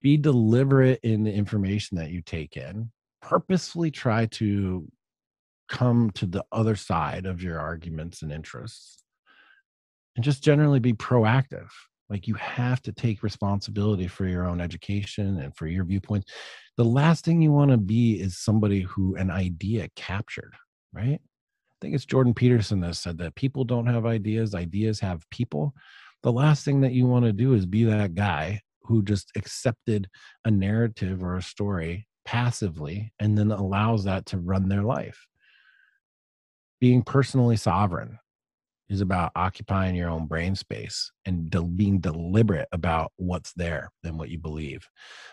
be deliberate in the information that you take in purposefully try to come to the other side of your arguments and interests and just generally be proactive like you have to take responsibility for your own education and for your viewpoint. The last thing you want to be is somebody who an idea captured, right? I think it's Jordan Peterson that said that people don't have ideas, ideas have people. The last thing that you want to do is be that guy who just accepted a narrative or a story passively and then allows that to run their life. Being personally sovereign, is about occupying your own brain space and being deliberate about what's there than what you believe.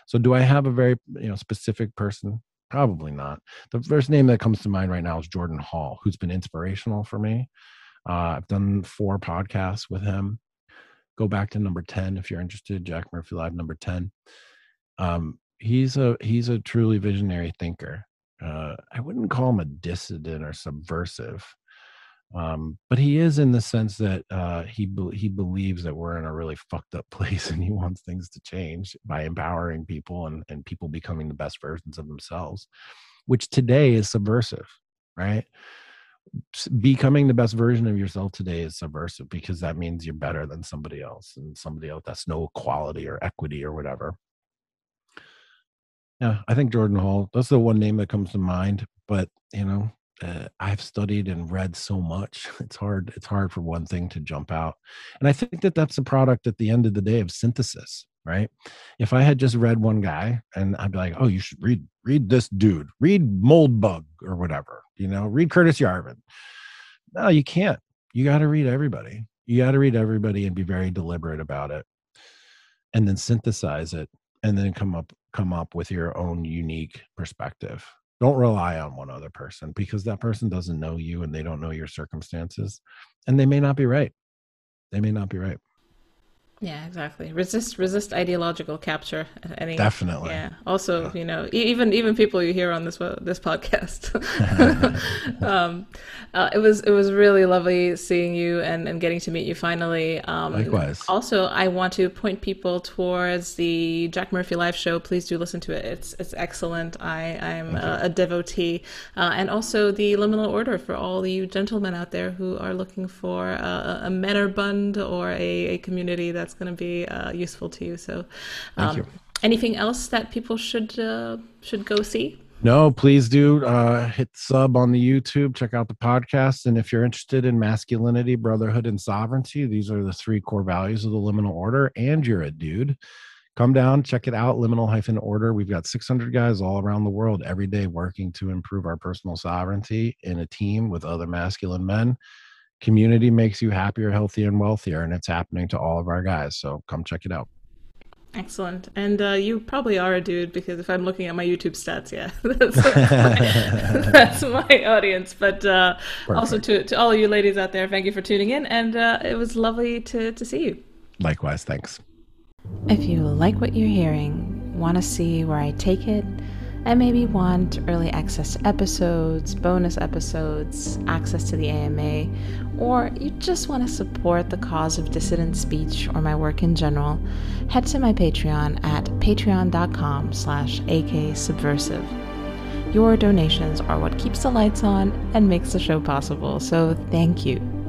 So, do I have a very you know specific person? Probably not. The first name that comes to mind right now is Jordan Hall, who's been inspirational for me. Uh, I've done four podcasts with him. Go back to number ten if you're interested. Jack Murphy Live number ten. Um, he's a he's a truly visionary thinker. Uh, I wouldn't call him a dissident or subversive um, but he is in the sense that uh, he be- he believes that we're in a really fucked up (laughs) place, and he wants things to change by empowering people and and people becoming the best versions of themselves, which today is subversive, right? Becoming the best version of yourself today is subversive because that means you're better than somebody else, and somebody else that's no equality or equity or whatever. Yeah, I think Jordan Hall. That's the one name that comes to mind. But you know, uh, I've studied and read so much. (laughs) It's hard. It's hard for one thing to jump out, and I think that that's a product at the end of the day of synthesis. right? If I had just read one guy and I'd be like, oh, you should read read this dude, read Moldbug or whatever, you know, read Curtis Yarvin. No, you can't. You got to read everybody. You got to read everybody and be very deliberate about it, and then synthesize it, and then come up come up with your own unique perspective. Don't rely on one other person because that person doesn't know you and they don't know your circumstances, and they may not be right. They may not be right. Yeah, exactly. Resist resist ideological capture. Any definitely. Yeah. Also, yeah. you know, even even people you hear on this this podcast. (laughs) (laughs) um, uh, it was it was really lovely seeing you and, and getting to meet you finally. Um, Likewise. Also, I want to point people towards the Jack Murphy live show. Please do listen to it. It's it's excellent. I I'm a, a, devotee, uh, and also the Liminal Order for all you gentlemen out there who are looking for a, a Männerbund or a, a community that's that's going to be uh, useful to you. So, um, anything else that people should uh, should go see? No, please do uh, hit sub on the YouTube, check out the podcast. And if you're interested in masculinity, brotherhood, and sovereignty, these are the three core values of the liminal order, and you're a dude, come down, check it out, liminal hyphen order. We've got 600 guys all around the world every day working to improve our personal sovereignty in a team with other masculine men community makes you happier, healthier, and wealthier. And it's happening to all of our guys. So come check it out. Excellent. And uh, you probably are a dude because if I'm looking at my YouTube stats, yeah, (laughs) that's, my, (laughs) that's my audience. But uh, also to, to all you ladies out there, thank you for tuning in. And uh, it was lovely to, to see you. Likewise. Thanks. If you like what you're hearing, want to see where I take it, and maybe want early access to episodes, bonus episodes, access to the AMA, or you just want to support the cause of dissident speech or my work in general, head to my Patreon at patreon.com slash aksubversive. Your donations are what keeps the lights on and makes the show possible, so thank you.